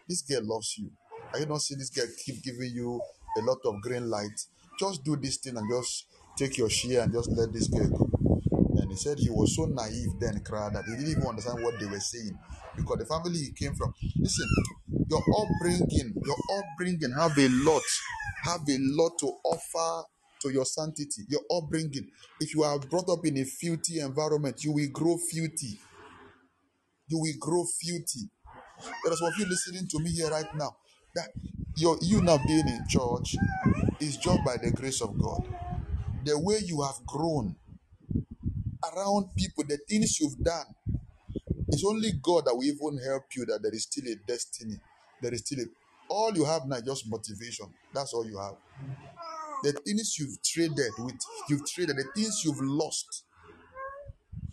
This girl loves you. Are you not seeing this girl keep giving you a lot of green light? Just do this thing and just take your share and just let this girl go. And he said he was so naive then, cried that he didn't even understand what they were saying. Because the family he came from, listen, your upbringing, your upbringing have a lot, have a lot to offer to your sanctity, your upbringing. If you are brought up in a filthy environment, you will grow filthy. You will grow filthy. There are some of you listening to me here right now. That your you now being in church is just by the grace of God. The way you have grown around people, the things you've done, it's only God that will even help you that there is still a destiny. There is still a all you have now is just motivation. That's all you have. The things you've traded with, you've traded, the things you've lost.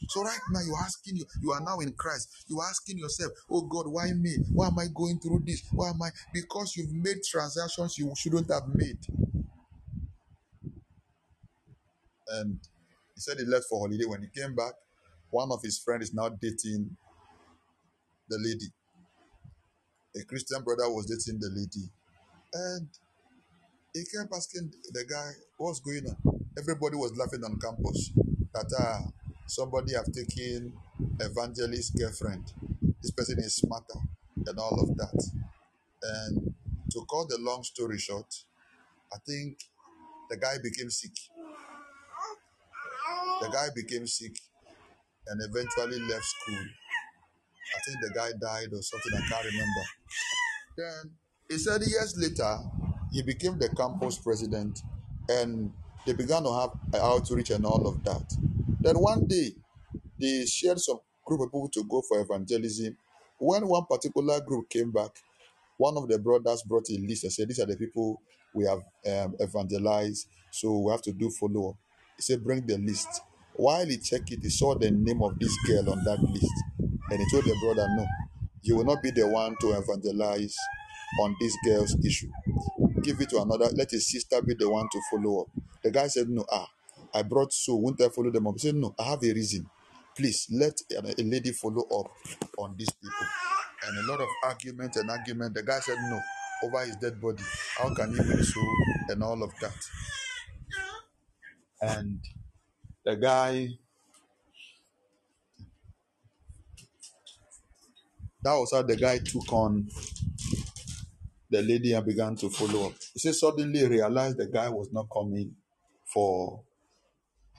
So right now you're asking you, you are now in Christ. You're asking yourself, oh God, why me? Why am I going through this? Why am I? Because you've made transactions you shouldn't have made. And he said he left for holiday. When he came back, one of his friends is now dating the lady. A Christian brother was dating the lady. And he kept asking the guy, what's going on? Everybody was laughing on campus that ah, somebody have taken evangelist girlfriend. This person is smarter and all of that. And to cut the long story short, I think the guy became sick. The guy became sick and eventually left school. I think the guy died or something, I can't remember. Then he said years later, he became the campus president and they began to have outreach and all of that. Then one day, they shared some group of people to go for evangelism. When one particular group came back, one of the brothers brought a list and said, These are the people we have um, evangelized, so we have to do follow up. He said, Bring the list. While he checked it, he saw the name of this girl on that list. And he told the brother, No, you will not be the one to evangelize on this girl's issue. Give it to another. Let his sister be the one to follow up. The guy said, No, ah, I brought so. Won't I follow them up? He said, No, I have a reason. Please let a lady follow up on these people. And a lot of argument and argument. The guy said, No, over his dead body. How can he win so? And all of that. And the guy, that was how the guy took on the lady and began to follow up. She suddenly realized the guy was not coming for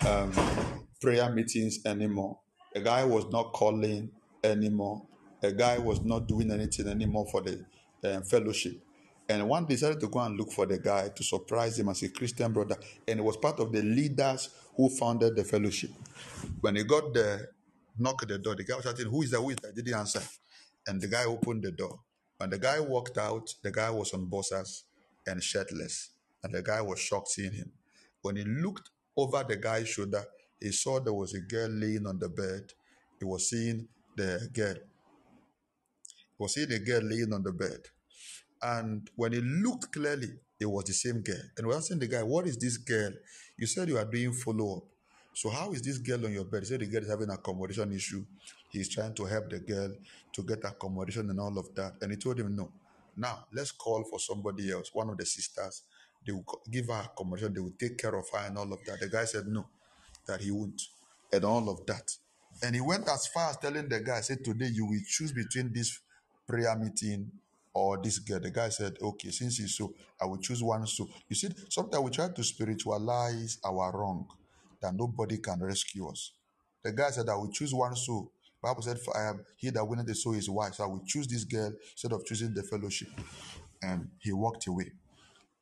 um, prayer meetings anymore. The guy was not calling anymore. The guy was not doing anything anymore for the um, fellowship. And one decided to go and look for the guy to surprise him as a Christian brother. And he was part of the leaders who founded the fellowship. When he got there, knocked at the door, the guy was shouting, Who is that? Who is that? Didn't answer. And the guy opened the door. When the guy walked out, the guy was on boxers and shirtless. And the guy was shocked seeing him. When he looked over the guy's shoulder, he saw there was a girl laying on the bed. He was seeing the girl. He was seeing the girl laying on the bed. And when he looked clearly, it was the same girl. And we're asking the guy, What is this girl? You said you are doing follow up. So, how is this girl on your bed? He said the girl is having accommodation issue. He's trying to help the girl to get accommodation and all of that. And he told him, No. Now, let's call for somebody else, one of the sisters. They will give her accommodation, they will take care of her and all of that. The guy said, No, that he won't, and all of that. And he went as far as telling the guy, said, Today you will choose between this prayer meeting or this girl. The guy said, Okay, since it's so, I will choose one so. You see, sometimes we try to spiritualize our wrong that nobody can rescue us. The guy said, I will choose one soul. Bible said, I am he that winneth the soul is wise. So I will choose this girl instead of choosing the fellowship. And he walked away.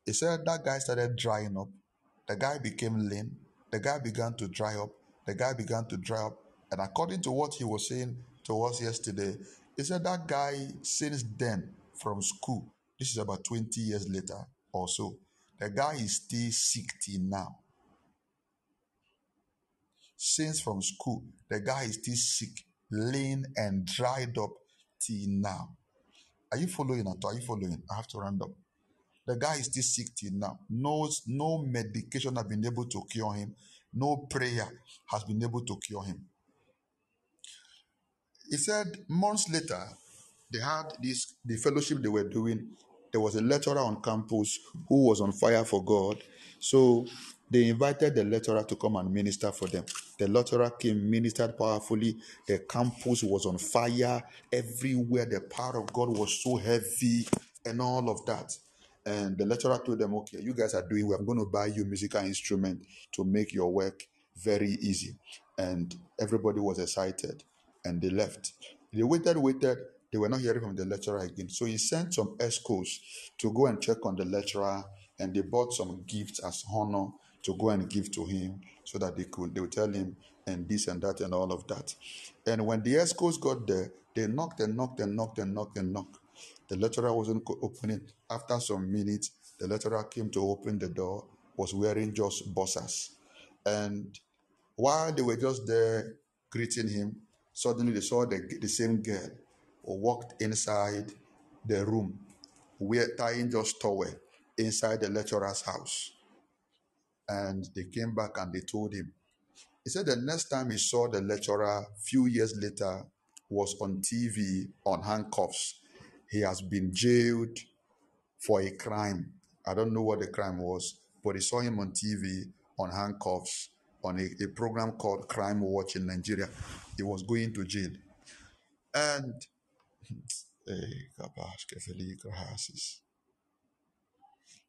He said that guy started drying up. The guy became lame. The guy began to dry up. The guy began to dry up. And according to what he was saying to us yesterday, he said that guy, since then, from school, this is about 20 years later or so, the guy is still sick till now. Since from school, the guy is still sick, lean and dried up till now. Are you following at? Are you following? I have to round up. The guy is still sick till now. No, no medication has been able to cure him. No prayer has been able to cure him. He said months later, they had this the fellowship they were doing. There was a lecturer on campus who was on fire for God. So they invited the lecturer to come and minister for them. The lecturer came, ministered powerfully. The campus was on fire everywhere. The power of God was so heavy and all of that. And the lecturer told them, Okay, you guys are doing well. I'm going to buy you musical instrument to make your work very easy. And everybody was excited and they left. They waited, waited. They were not hearing from the lecturer again. So he sent some escorts to go and check on the lecturer and they bought some gifts as honor to go and give to him so that they could, they would tell him and this and that and all of that. And when the escorts got there, they knocked and knocked and knocked and knocked and knocked. The lecturer wasn't opening. After some minutes, the lecturer came to open the door, was wearing just boxers. And while they were just there greeting him, suddenly they saw the, the same girl who walked inside the room, wear, tying just towel inside the lecturer's house. And they came back and they told him. He said the next time he saw the lecturer, few years later, was on TV on handcuffs. He has been jailed for a crime. I don't know what the crime was, but he saw him on TV on handcuffs on a, a program called Crime Watch in Nigeria. He was going to jail. And eh,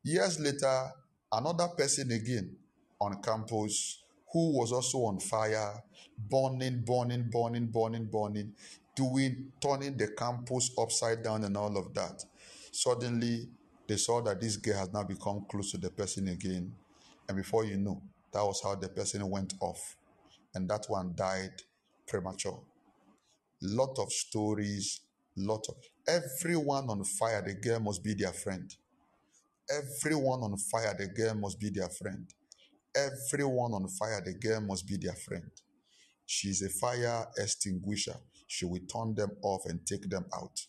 years later, another person again on campus who was also on fire, burning, burning, burning, burning, burning, doing, turning the campus upside down and all of that. Suddenly, they saw that this girl has now become close to the person again. And before you know, that was how the person went off. And that one died premature. Lot of stories, lot of everyone on fire, the girl must be their friend. Everyone on fire, the girl must be their friend. Everyone on fire, the girl must be their friend. She's a fire extinguisher. She will turn them off and take them out.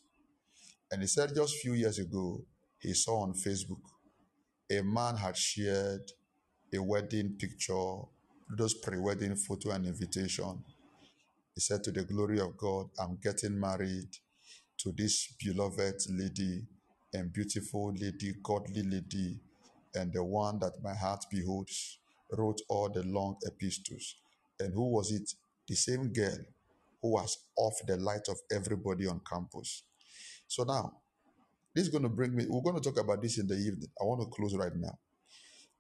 And he said just a few years ago, he saw on Facebook a man had shared a wedding picture, those pre wedding photo and invitation. He said, To the glory of God, I'm getting married to this beloved lady and beautiful lady, godly lady, and the one that my heart beholds, wrote all the long epistles. And who was it? The same girl who was off the light of everybody on campus. So now, this is going to bring me, we're going to talk about this in the evening. I want to close right now.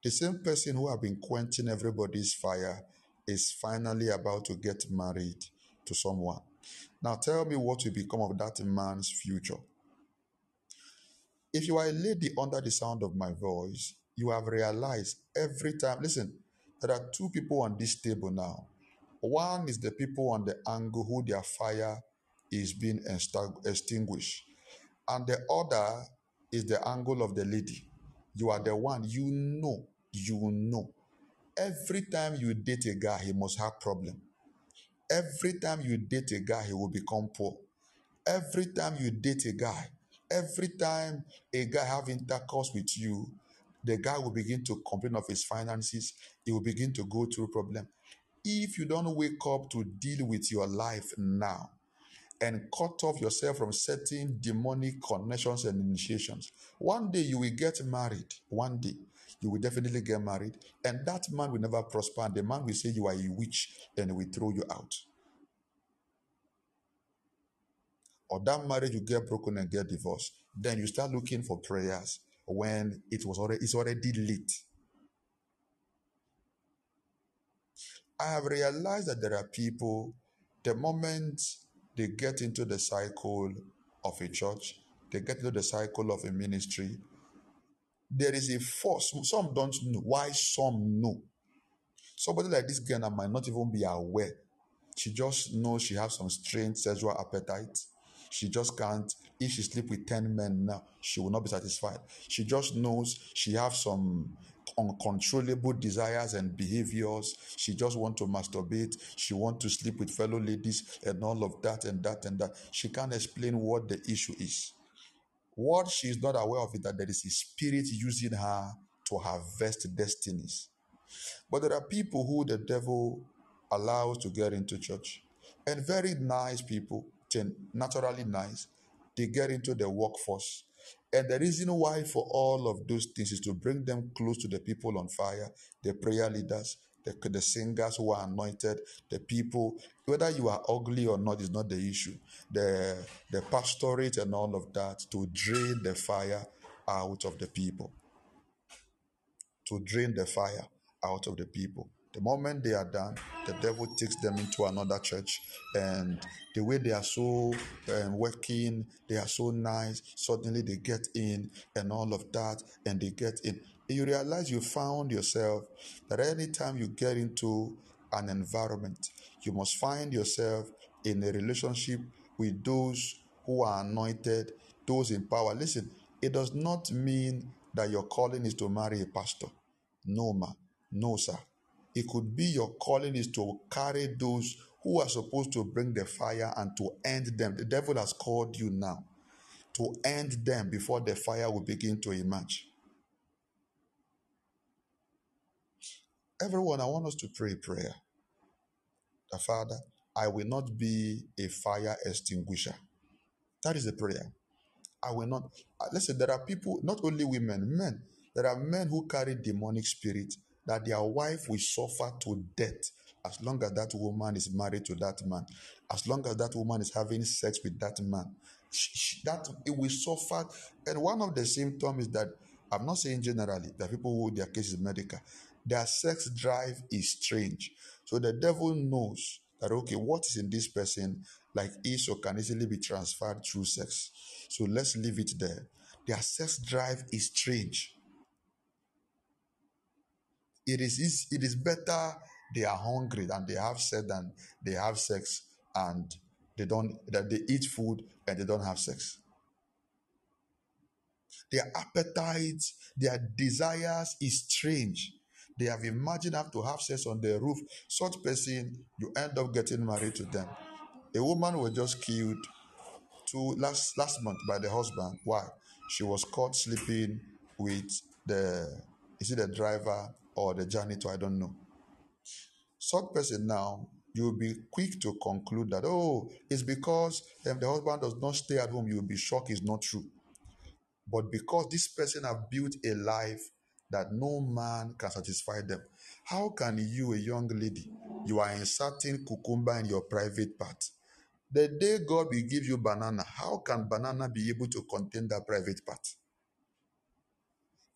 The same person who have been quenching everybody's fire is finally about to get married to someone. Now tell me what will become of that man's future. If you are a lady under the sound of my voice, you have realized every time, listen, there are two people on this table now. One is the people on the angle who their fire is being extinguished, and the other is the angle of the lady. You are the one, you know, you know. Every time you date a guy, he must have problem. Every time you date a guy, he will become poor. Every time you date a guy, every time a guy have intercourse with you, the guy will begin to complain of his finances. He will begin to go through problem. If you don't wake up to deal with your life now and cut off yourself from certain demonic connections and initiations, one day you will get married. One day you will definitely get married, and that man will never prosper. And the man will say you are a witch and will throw you out. Or that marriage will get broken and get divorced. Then you start looking for prayers when it was already it's already late. I have realized that there are people, the moment they get into the cycle of a church, they get into the cycle of a ministry, there is a force. Some don't know why some know. Somebody like this girl might not even be aware. She just knows she has some strange sexual appetite. She just can't. If she sleep with ten men now, she will not be satisfied. She just knows she have some uncontrollable desires and behaviors. She just want to masturbate. She want to sleep with fellow ladies and all of that and that and that. She can't explain what the issue is. What she is not aware of is that there is a spirit using her to harvest destinies. But there are people who the devil allows to get into church, and very nice people, naturally nice, they get into the workforce. And the reason why for all of those things is to bring them close to the people on fire, the prayer leaders, the, the singers who are anointed, the people, whether you are ugly or not is not the issue. The, the pastorate and all of that to drain the fire out of the people. To drain the fire out of the people. The moment they are done, the devil takes them into another church, and the way they are so um, working, they are so nice. Suddenly they get in, and all of that, and they get in you realize you found yourself that anytime you get into an environment, you must find yourself in a relationship with those who are anointed, those in power. Listen, it does not mean that your calling is to marry a pastor. No, ma. No, sir. It could be your calling is to carry those who are supposed to bring the fire and to end them. The devil has called you now to end them before the fire will begin to emerge. Everyone, I want us to pray prayer. The Father, I will not be a fire extinguisher. That is a prayer. I will not. Uh, listen, there are people, not only women, men. There are men who carry demonic spirit that their wife will suffer to death as long as that woman is married to that man, as long as that woman is having sex with that man. That it will suffer. And one of the symptoms is that I'm not saying generally that people who their case is medical. Their sex drive is strange. So the devil knows that, okay, what is in this person, like is or can easily be transferred through sex. So let's leave it there. Their sex drive is strange. It is, it is better they are hungry and they have sex than they have sex and they don't that they eat food and they don't have sex their appetites their desires is strange They have imagined have to have sex on the roof. Such person, you end up getting married to them. A woman was just killed two last last month by the husband. Why? She was caught sleeping with the is it the driver or the janitor? I don't know. Such person now, you'll be quick to conclude that oh, it's because um, the husband does not stay at home. You'll be shocked it's not true. But because this person have built a life that no man can satisfy them, how can you, a young lady, you are inserting cucumber in your private part? The day God will give you banana, how can banana be able to contain that private part?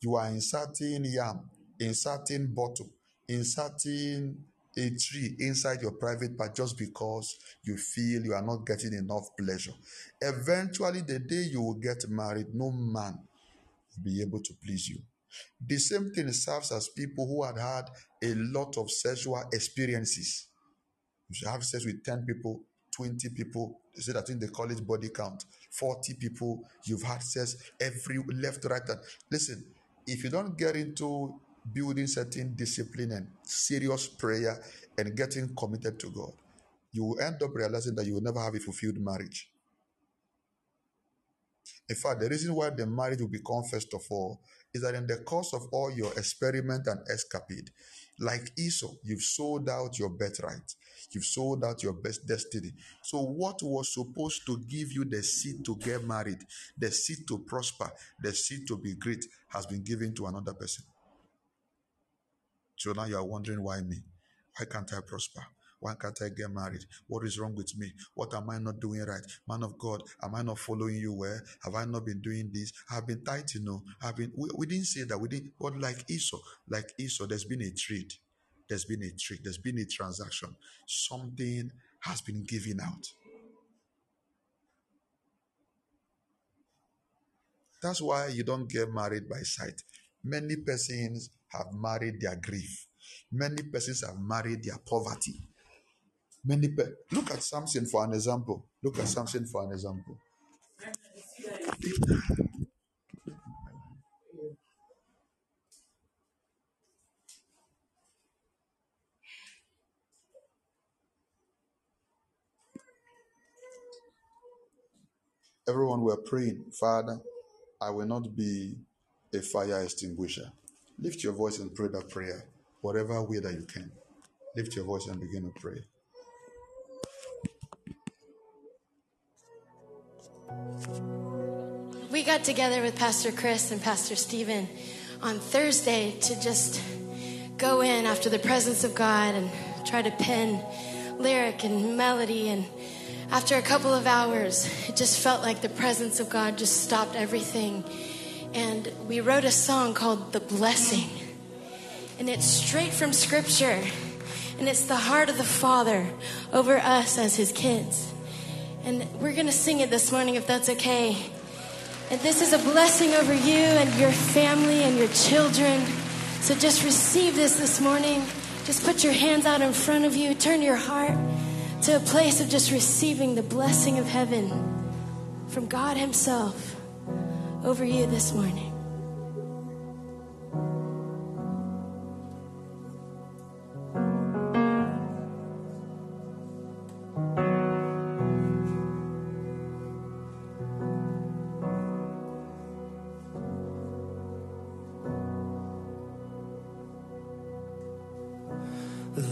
You are inserting yam, inserting bottle, inserting a tree inside your private part just because you feel you are not getting enough pleasure. Eventually, the day you will get married, no man will be able to please you. The same thing serves as people who had had a lot of sexual experiences. You have sex with 10 people, 20 people. They said, I think they call it body count. 40 people. You've had sex every left, right. And listen, if you don't get into building certain discipline and serious prayer and getting committed to God, you will end up realizing that you will never have a fulfilled marriage. In fact, the reason why the marriage will become first of all is that in the course of all your experiment and escapade, like Esau, you've sold out your birthright. You've sold out your best destiny. So, what was supposed to give you the seed to get married, the seed to prosper, the seed to be great, has been given to another person. So now you are wondering why me? Why can't I prosper? Why can't I get married? What is wrong with me? What am I not doing right? Man of God, am I not following you well? Have I not been doing this? I've been tight, you know. I've been we, we didn't say that. We didn't, but like Esau, like Esau, there's been a trade. There's been a trade. There's been a transaction. Something has been given out. That's why you don't get married by sight. Many persons have married their grief. Many persons have married their poverty. Many pe- look at Samson for an example. Look at Samson for an example. Everyone were praying, Father, I will not be a fire extinguisher. Lift your voice and pray that prayer, whatever way that you can. Lift your voice and begin to pray. We got together with Pastor Chris and Pastor Steven on Thursday to just go in after the presence of God and try to pen lyric and melody. And after a couple of hours, it just felt like the presence of God just stopped everything. And we wrote a song called The Blessing. And it's straight from Scripture. And it's the heart of the Father over us as His kids. And we're going to sing it this morning if that's okay. And this is a blessing over you and your family and your children. So just receive this this morning. Just put your hands out in front of you. Turn your heart to a place of just receiving the blessing of heaven from God Himself over you this morning.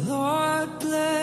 Lord bless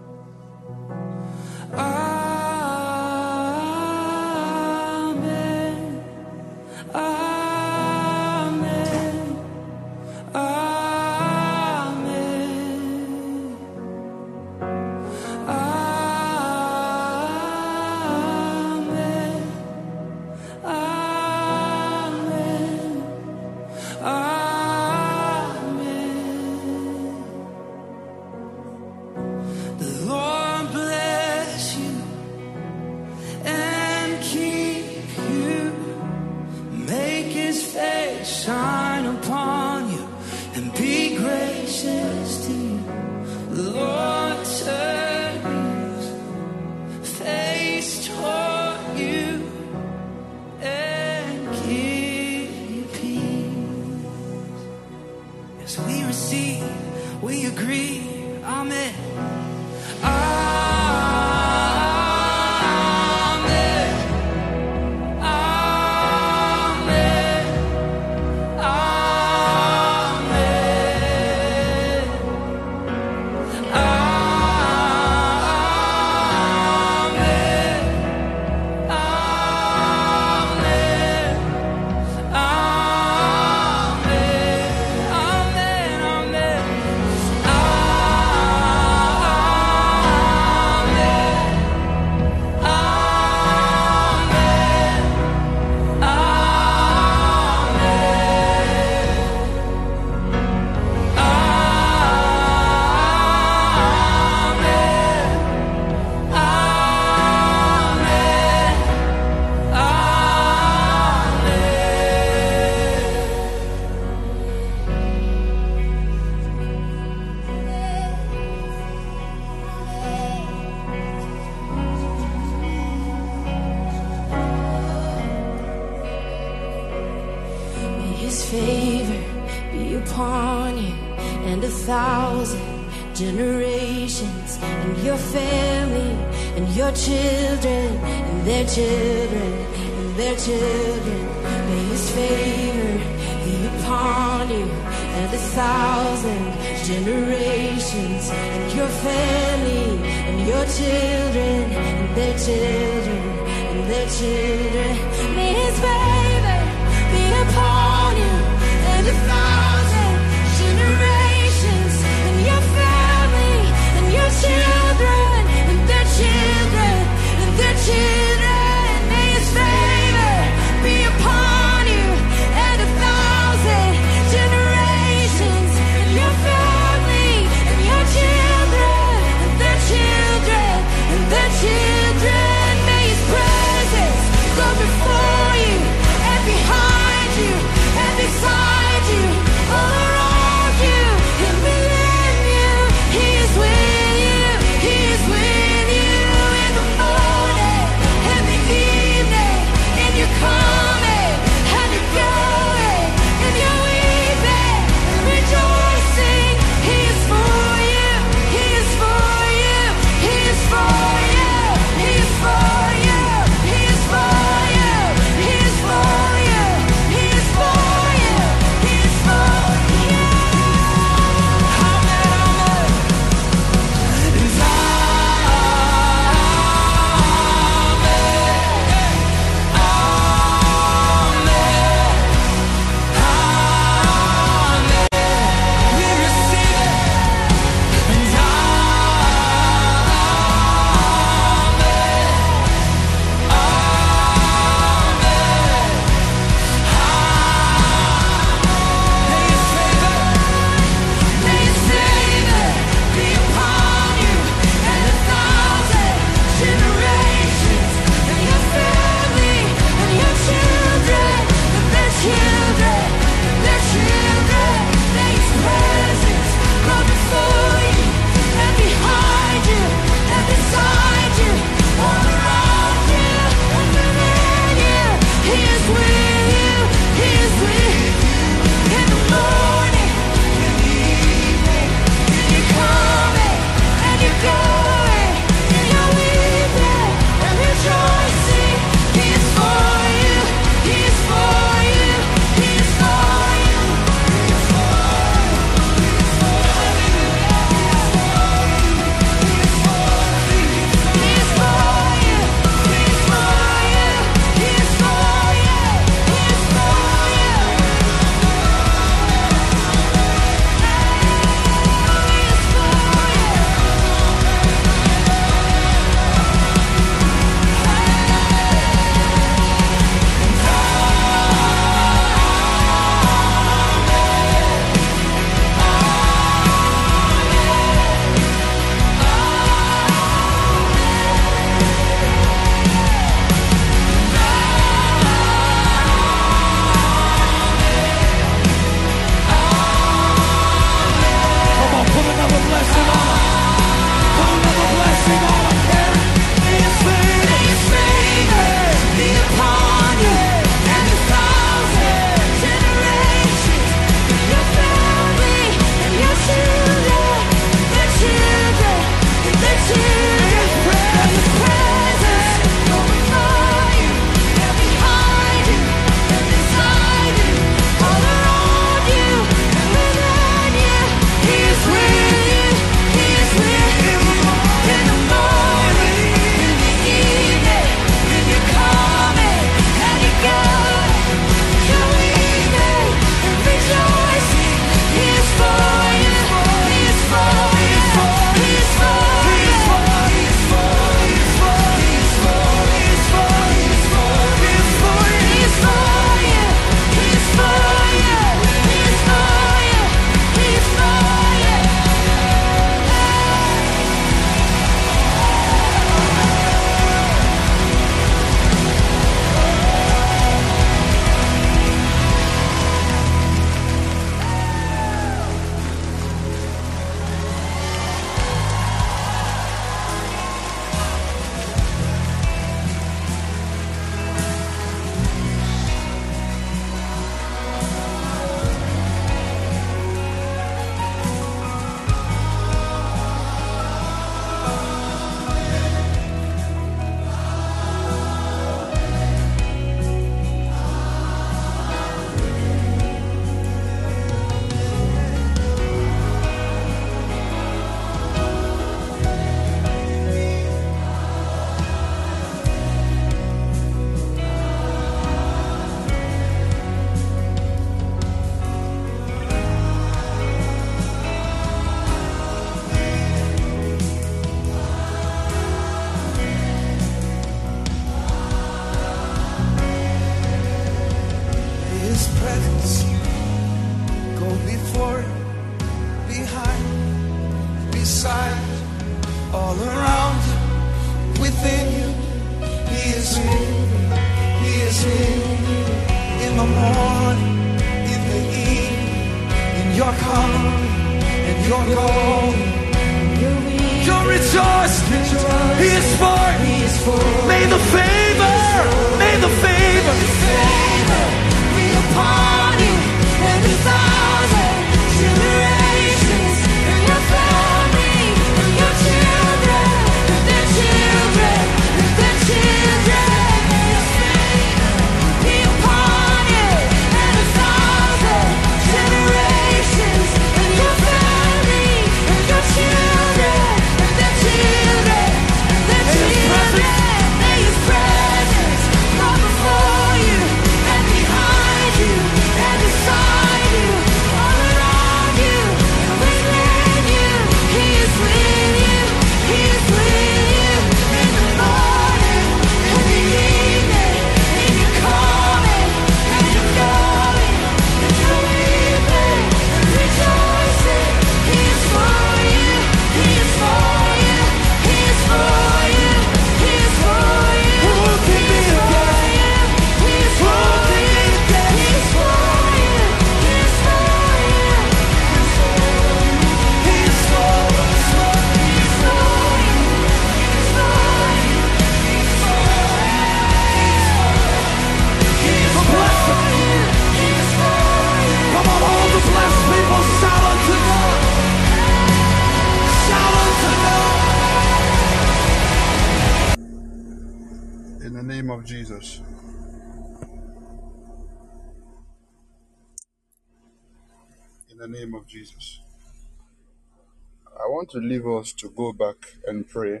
us to go back and pray.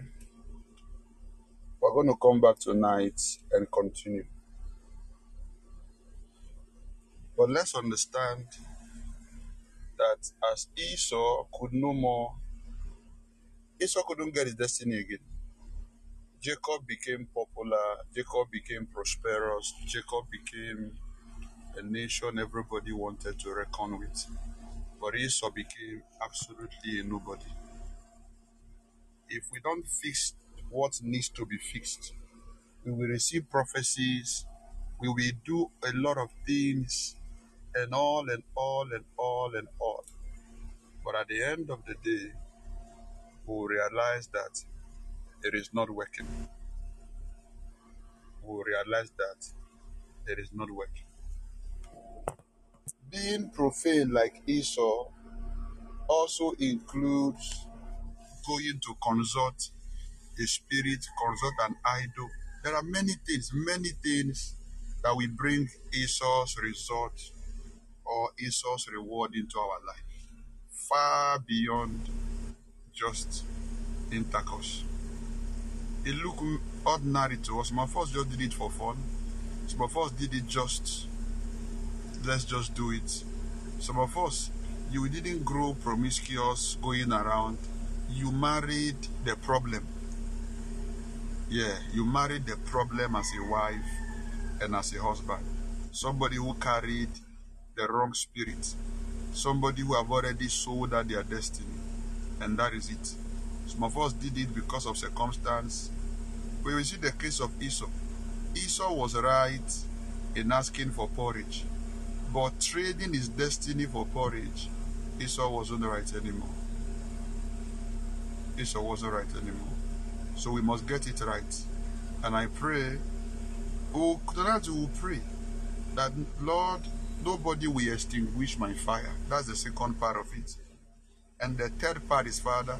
We're going to come back tonight and continue. But let's understand that as Esau could no more, Esau couldn't get his destiny again. Jacob became popular, Jacob became prosperous, Jacob became a nation everybody wanted to reckon with. But Esau became absolutely a nobody. If we don't fix what needs to be fixed, we will receive prophecies, we will do a lot of things, and all and all and all and all. But at the end of the day, we will realize that it is not working. We will realize that it is not working. Being profane like Esau also includes going to consult a spirit, consult an idol. There are many things, many things that will bring Esau's result or Esau's reward into our life, far beyond just intercourse. It looked ordinary to us. Of us just did it for fun. Some of us did it just, let's just do it. Some of us, you didn't grow promiscuous going around. You married the problem. Yeah, you married the problem as a wife and as a husband. Somebody who carried the wrong spirit. Somebody who have already sold out their destiny. And that is it. Some of us did it because of circumstance. When we see the case of Esau, Esau was right in asking for porridge, but trading his destiny for porridge, Esau wasn't right anymore. Esau wasn't right anymore. So we must get it right. And I pray, oh, tonight we will pray that, Lord, nobody will extinguish my fire. That's the second part of it. And the third part is, Father,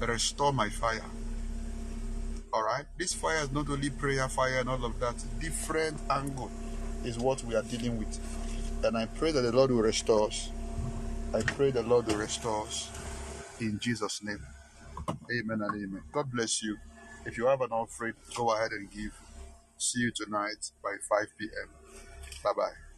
restore my fire. All right? This fire is not only prayer fire and all of that, different angle is what we are dealing with. And I pray that the Lord will restore us. I pray the Lord will restore us in Jesus' name. Amen and amen. God bless you. If you have an offering, go ahead and give. See you tonight by 5 p.m. Bye bye.